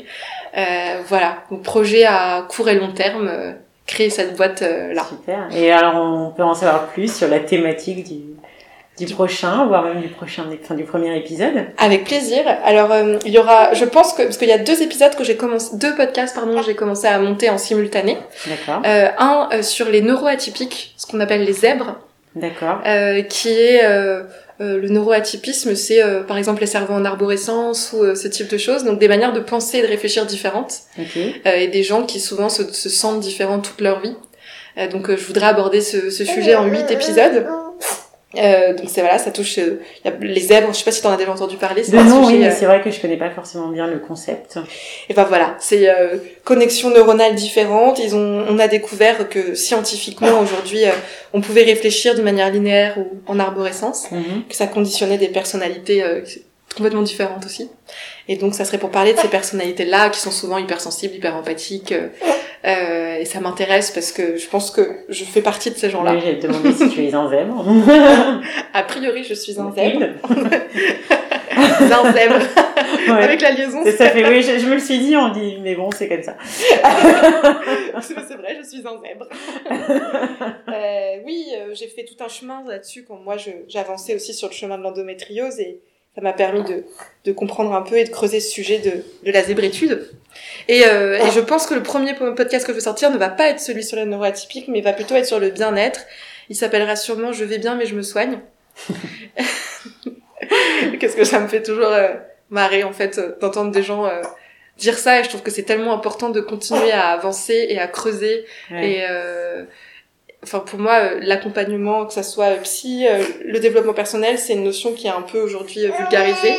Euh, voilà, donc projet à court et long terme, euh, créer cette boîte euh, là. Super. Et alors, on peut en savoir plus sur la thématique du, du prochain, voire même du prochain, enfin du premier épisode? Avec plaisir. Alors euh, il y aura, je pense que parce qu'il y a deux épisodes que j'ai commencé, deux podcasts pardon, j'ai commencé à monter en simultané. D'accord. Euh, un euh, sur les neuroatypiques, ce qu'on appelle les zèbres. D'accord. Euh, qui est le neuroatypisme, c'est par exemple les cerveaux en arborescence ou ce type de choses, donc des manières de penser et de réfléchir différentes, okay. et des gens qui souvent se, se sentent différents toute leur vie. donc je voudrais aborder ce, ce sujet en huit épisodes. Euh, donc c'est voilà, ça touche euh, y a les zèbres. Je sais pas si t'en as déjà entendu parler. De nom, oui, mais euh, c'est vrai que je connais pas forcément bien le concept. Et ben voilà, c'est euh, connexions neuronales différentes. Ils ont, on a découvert que scientifiquement aujourd'hui, euh, on pouvait réfléchir de manière linéaire ou en arborescence, mhm. que ça conditionnait des personnalités complètement différentes aussi. Et donc ça serait pour parler de ces personnalités-là qui sont souvent hypersensibles, hyper empathiques. Euh, et ça m'intéresse parce que je pense que je fais partie de ces gens-là. Oui, j'ai demandé si tu es un zèbre. a priori, je suis un zèbre. un zèbre. Ouais. Avec la liaison. Ça fait, oui, je, je, me le suis dit, on dit, mais bon, c'est comme ça. c'est vrai, je suis un zèbre. euh, oui, euh, j'ai fait tout un chemin là-dessus quand moi j'avançais aussi sur le chemin de l'endométriose et ça m'a permis de, de comprendre un peu et de creuser ce sujet de, de la zébritude. Et, euh, et je pense que le premier podcast que je veux sortir ne va pas être celui sur la neuroatypique, mais va plutôt être sur le bien-être. Il s'appellera sûrement Je vais bien mais je me soigne. Qu'est-ce que ça me fait toujours euh, marrer en fait d'entendre des gens euh, dire ça et je trouve que c'est tellement important de continuer à avancer et à creuser et euh, enfin pour moi euh, l'accompagnement que ça soit psy euh, le développement personnel c'est une notion qui est un peu aujourd'hui vulgarisée.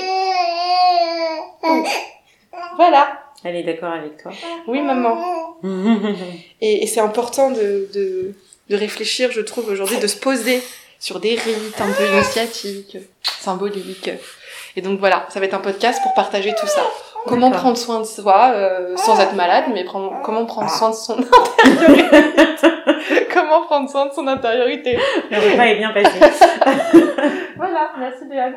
Voilà. Elle est d'accord avec toi. Oui maman. Et, et c'est important de, de de réfléchir je trouve aujourd'hui de se poser sur des rites un peu initiatiques symboliques. Et donc voilà ça va être un podcast pour partager tout ça Comment prendre soin de soi euh, sans être malade, mais prendre, comment prendre soin de son intériorité? Comment prendre soin de son intériorité? Le repas est bien passé. voilà, merci Léane.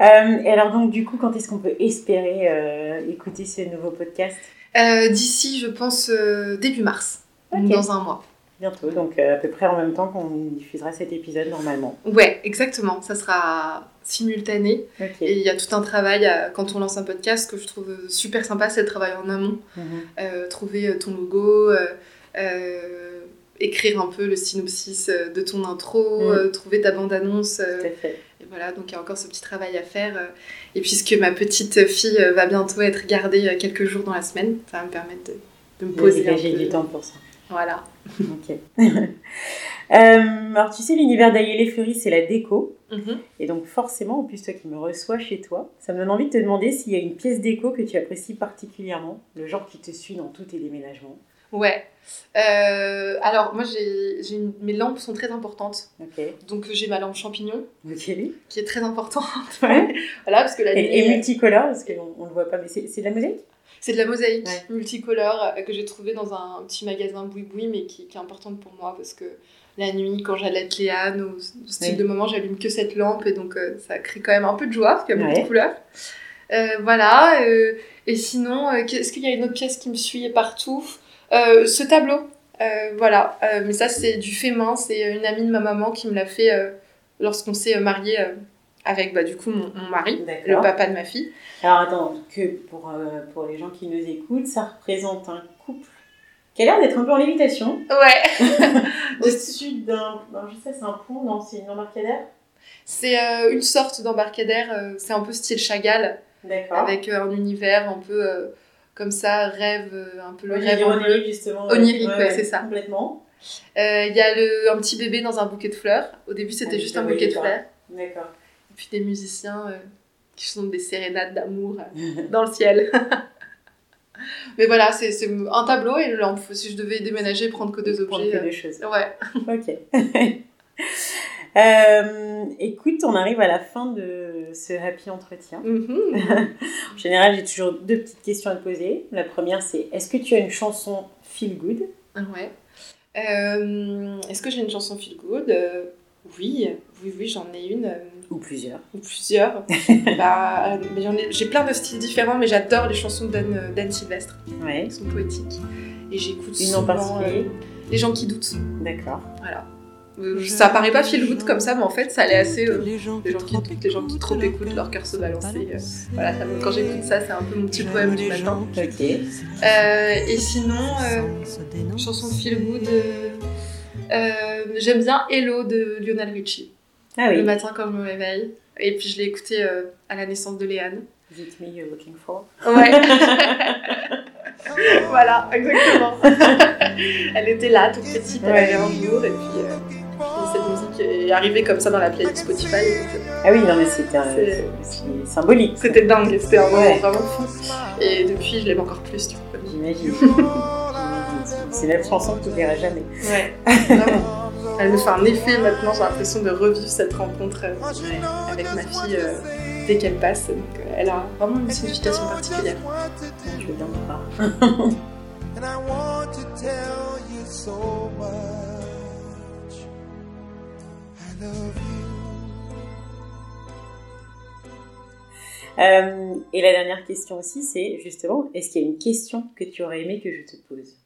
Euh, et alors donc du coup, quand est-ce qu'on peut espérer euh, écouter ce nouveau podcast? Euh, D'ici, je pense, euh, début mars, dans un mois. Bientôt, donc euh, à peu près en même temps qu'on diffusera cet épisode normalement. Ouais, exactement. Ça sera simultané. Et il y a tout un travail à, quand on lance un podcast que je trouve super sympa, c'est le travail en amont. Mm -hmm. euh, trouver ton logo, euh, euh, écrire un peu le synopsis de ton intro, mm. trouver ta bande-annonce. Et voilà, donc il y a encore ce petit travail à faire. Et puisque ma petite fille va bientôt être gardée quelques jours dans la semaine, ça va me permettre de, de me poser peu. du temps pour ça. Voilà. Ok. euh, alors, tu sais, l'univers d'Aïe Fleury, c'est la déco. -hmm. Et donc, forcément, en plus, toi qui me reçois chez toi, ça me donne envie de te demander s'il y a une pièce déco que tu apprécies particulièrement, le genre qui te suit dans tous tes déménagements. Ouais. Euh, alors, moi, j'ai, une... mes lampes sont très importantes. Ok. Donc, j'ai ma lampe champignon. Ok. Qui est très importante. Ouais. voilà, parce que la et, nuit... et multicolore, parce qu'on ne le voit pas, mais c'est, c'est de la mosaïque? C'est de la mosaïque ouais. multicolore que j'ai trouvée dans un petit magasin boui-boui, mais qui, qui, est importante pour moi parce que la nuit, quand j'allaite Léane, au style oui. de moment, j'allume que cette lampe et donc euh, ça crée quand même un peu de joie parce qu'il y a beaucoup ouais. de couleurs. Euh, voilà. Euh, et sinon, est-ce qu'il y a une autre pièce qui me suit partout? Ce tableau. voilà. mais ça, c'est du fait main. C'est une amie de ma maman qui me l'a fait lorsqu'on s'est mariés avec bah, du coup mon, mon mari, le papa de ma fille. Alors attends, que pour, pour les gens qui nous écoutent, ça représente un couple? Qui a l'air d'être un peu en lévitation. Ouais. Au-dessus d'un, je sais, c'est un pont, non, c'est une embarcadère C'est euh, une sorte d'embarcadère, euh, c'est un peu style Chagall. D'accord. Avec euh, un univers un peu comme ça, rêve, un peu le ouais, rêve onirique justement. Onirique, ouais, ouais, c'est ça. Complètement. Il y a le, un petit bébé dans un bouquet de fleurs. Au début, c'était ah, juste un bouquet de fleurs. D'accord puis des musiciens euh, qui sont des sérénades d'amour euh, dans le ciel. Mais voilà, c'est un tableau et une lampe. Si je devais déménager, prendre que deux objets. Prendre que deux choses. Ouais. Ok. euh, écoute, on arrive à la fin de ce happy entretien. Mm -hmm. en général, j'ai toujours deux petites questions à te poser. La première, c'est est-ce que tu as une chanson feel good? Ouais. Euh, est-ce que j'ai une chanson feel good? Oui, oui, oui, j'en ai une. Ou plusieurs. Ou plusieurs. bah, j'ai plein de styles différents, mais j'adore les chansons d'Anne, d'Anne Sylvestre. Ouais. Elles sont poétiques. Et j'écoute Une souvent en particulier euh, Les gens qui doutent. D'accord. Voilà. Euh, ça paraît pas feel good comme ça, mais en fait, ça allait assez. Euh, les gens qui doutent, les gens qui trop écoutent leur cœur se balancer. Euh, voilà, ça, quand j'écoute ça, c'est un peu mon petit poème du matin. Ok. et sinon, chanson feel good. J'aime bien Hello de Lionel Richie. Ah oui. le matin quand je me réveille. Et puis je l'ai écouté euh, à la naissance de Léane. Is it me you're looking for? Ouais. voilà, exactement. elle était là, toute petite, elle avait un jour, et puis, euh, puis, cette musique est arrivée comme ça dans la playlist Spotify. Donc, ah oui, non, mais c'était symbolique. C'était dingue, c'était un moment ouais. vraiment fou. Et depuis, je l'aime encore plus, tu vois. J'imagine. C'est la chanson que tu verras jamais. Ouais, vraiment. Elle me fait un effet maintenant, j'ai l'impression de revivre cette rencontre euh, avec ma fille euh, dès qu'elle passe. Donc euh, elle a vraiment une signification particulière. Je veux bien me croire. Euh, et la dernière question aussi, c'est justement, est-ce qu'il y a une question que tu aurais aimé que je te pose?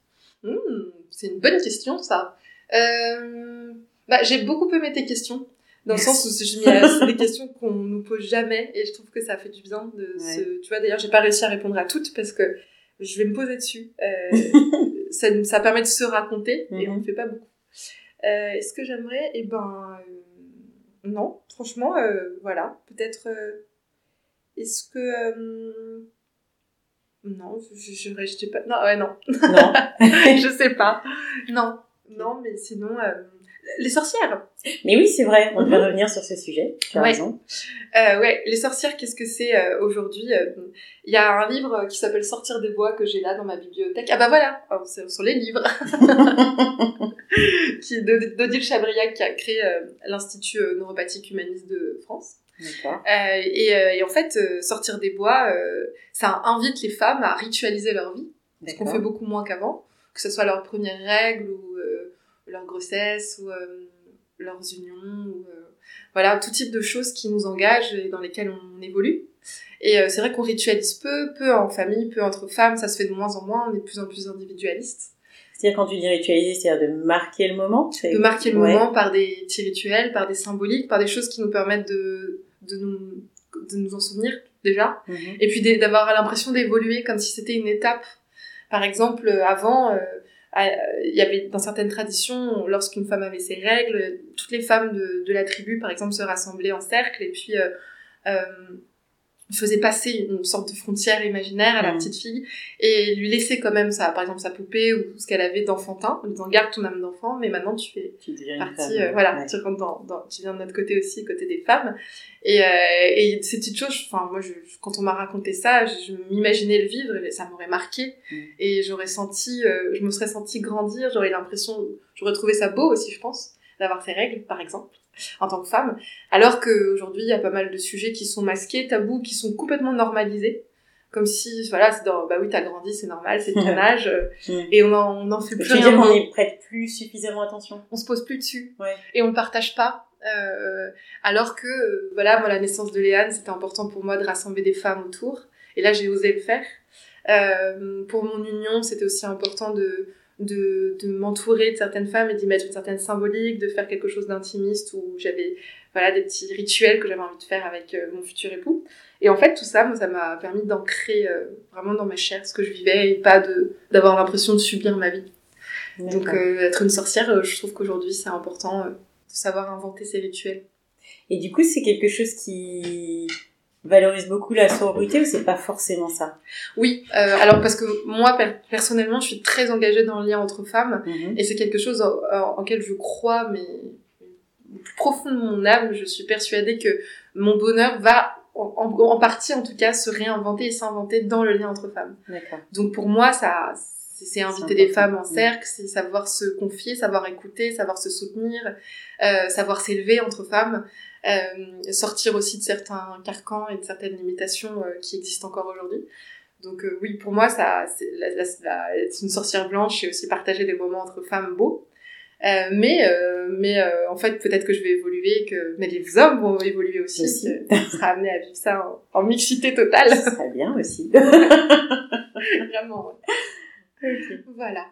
Mmh, C'est une bonne question, ça. Euh, bah, j'ai beaucoup aimé tes questions. Dans le sens où c'est des questions qu'on nous pose jamais et je trouve que ça fait du bien de ouais. se... Tu vois, d'ailleurs, j'ai pas réussi à répondre à toutes parce que je vais me poser dessus. Euh, ça, ça permet de se raconter et mm -hmm. on ne fait pas beaucoup. Euh, Est-ce que j'aimerais Eh ben, euh, non. Franchement, euh, voilà. Peut-être. Euh, est-ce que Non, je, je, pas. Non, ouais, non. Non. je sais pas. Non. Non, mais sinon, euh, les sorcières. Mais oui, c'est vrai, on devrait mhm. revenir sur ce sujet. Tu as ouais. raison. Euh, ouais, les sorcières, qu'est-ce que c'est euh, aujourd'hui Il y a un livre qui s'appelle Sortir des bois que j'ai là dans ma bibliothèque. Ah bah voilà, oh, c'est sur les livres. qui d'Odile Chabriac qui a créé l'Institut neuropathique humaniste de France. Et, et, en fait, Sortir des bois, ça invite les femmes à ritualiser leur vie, ce qu'on fait beaucoup moins qu'avant, que ce soit leur première règle ou leur grossesse ou euh, leurs unions ou euh, voilà tout type de choses qui nous engagent et dans lesquelles on évolue et euh, c'est vrai qu'on ritualise peu peu en famille peu entre femmes ça se fait de moins en moins on est de plus en plus individualiste c'est-à-dire quand tu dis ritualiser, c'est-à-dire de marquer le moment De marquer le moment par des petits rituels, par des symboliques, par des choses qui nous permettent de, de, nous, de nous en souvenir déjà. Mhm. Et puis d'avoir l'impression d'évoluer comme si c'était une étape. Par exemple, avant, ah, il y avait dans certaines traditions, lorsqu'une femme avait ses règles, toutes les femmes de, la tribu, par exemple, se rassemblaient en cercle et puis euh, faisait passer une sorte de frontière imaginaire à la mm. petite fille et lui laisser quand même ça par exemple sa poupée ou ce qu'elle avait d'enfantin en disant garde ton âme d'enfant mais maintenant tu fais partie euh, voilà tu rentres dans, dans, tu viens de notre côté aussi côté des femmes. Et, euh, et ces petites choses enfin moi je, quand on m'a raconté ça je, m'imaginais le vivre et ça m'aurait marqué. Mm. et j'aurais senti euh, je me serais senti grandir j'aurais l'impression j'aurais trouvé ça beau aussi je pense d'avoir ces règles par exemple en tant que femme, alors qu'aujourd'hui il y a pas mal de sujets qui sont masqués, tabous, qui sont complètement normalisés, comme si voilà c'est dans bah oui t'as grandi c'est normal c'est ton âge et on en, on en fait plus rien. dire qu'on y prête plus suffisamment attention. On se pose plus dessus et on le partage pas. Euh, alors que euh, voilà moi la naissance de Léane c'était important pour moi de rassembler des femmes autour et là j'ai osé le faire. Euh, pour mon union c'était aussi important de de, de m'entourer de certaines femmes et d'y mettre une certaine symbolique, de faire quelque chose d'intimiste où j'avais voilà des petits rituels que j'avais envie de faire avec euh, mon futur époux. Et en fait, tout ça, moi, ça m'a permis d'ancrer euh, vraiment dans ma chair ce que je vivais et pas de d'avoir l'impression de subir ma vie. Donc, euh, être une sorcière, je trouve qu'aujourd'hui, c'est important de savoir inventer ces rituels. Et du coup, c'est quelque chose qui valorise beaucoup la sororité ou c'est pas forcément ça? Oui, euh, alors parce que moi personnellement, je suis très engagée dans le lien entre femmes mhm. et c'est quelque chose en, lequel je crois, mais au plus profond de mon âme, je suis persuadée que mon bonheur va en, en, partie en tout cas se réinventer et s'inventer dans le lien entre femmes. Donc pour moi, ça c'est inviter des femmes en cercle, c'est savoir se confier, savoir écouter, savoir se soutenir, euh, savoir s'élever entre femmes. Euh, sortir aussi de certains carcans et de certaines limitations euh, qui existent encore aujourd'hui. Donc euh, oui, pour moi, ça, c'est une sorcière blanche et aussi partager des moments entre femmes beaux. Euh, mais euh, mais euh, en fait, peut-être que je vais évoluer, que mais les hommes vont évoluer aussi. aussi. on sera amené à vivre ça en, en mixité totale. Ça bien aussi. Vraiment. Voilà.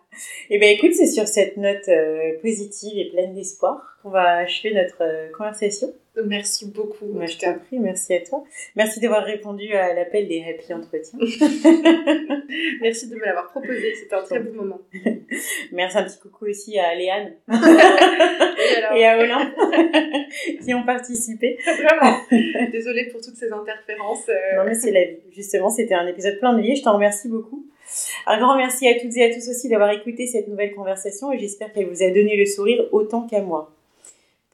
Et eh ben écoute, c'est sur cette note positive et pleine d'espoir qu'on va achever notre conversation. Merci beaucoup. Moi, je t'en prie, merci à toi. Merci d'avoir répondu à l'appel des Happy Entretiens. merci de me l'avoir proposé, c'était un très beau moment. merci un petit coucou aussi à Léane et, à Olympe qui ont participé. Vraiment. Désolée pour toutes ces interférences. Euh. Non mais c'est la vie. Justement, c'était un épisode plein de vie. Je t'en remercie beaucoup. Un grand merci à toutes et à tous aussi d'avoir écouté cette nouvelle conversation et j'espère qu'elle vous a donné le sourire autant qu'à moi.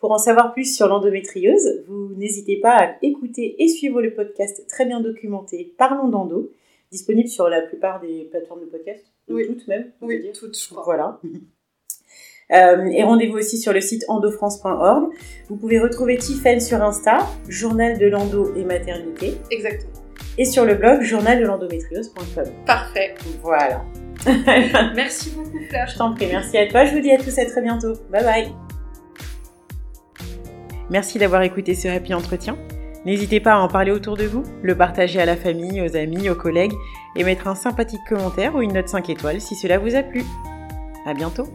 Pour en savoir plus sur l'endométriose, vous n'hésitez pas à écouter et suivre le podcast très bien documenté Parlons d'endo, disponible sur la plupart des plateformes de podcast. Oui, toutes même. Oui, toutes, je crois. Voilà. Euh, et rendez-vous aussi sur le site endofrance.org. Vous pouvez retrouver Tiffen sur Insta, journal de l'endo et maternité. Exactement. Et sur le blog journal de l'endométriose.com. Parfait. Voilà. merci beaucoup Fleur. Je t'en prie, merci à toi. Je vous dis à tous à très bientôt. Bye bye. Merci d'avoir écouté ce happy entretien. N'hésitez pas à en parler autour de vous, le partager à la famille, aux amis, aux collègues et mettre un sympathique commentaire ou une note 5 étoiles si cela vous a plu. À bientôt!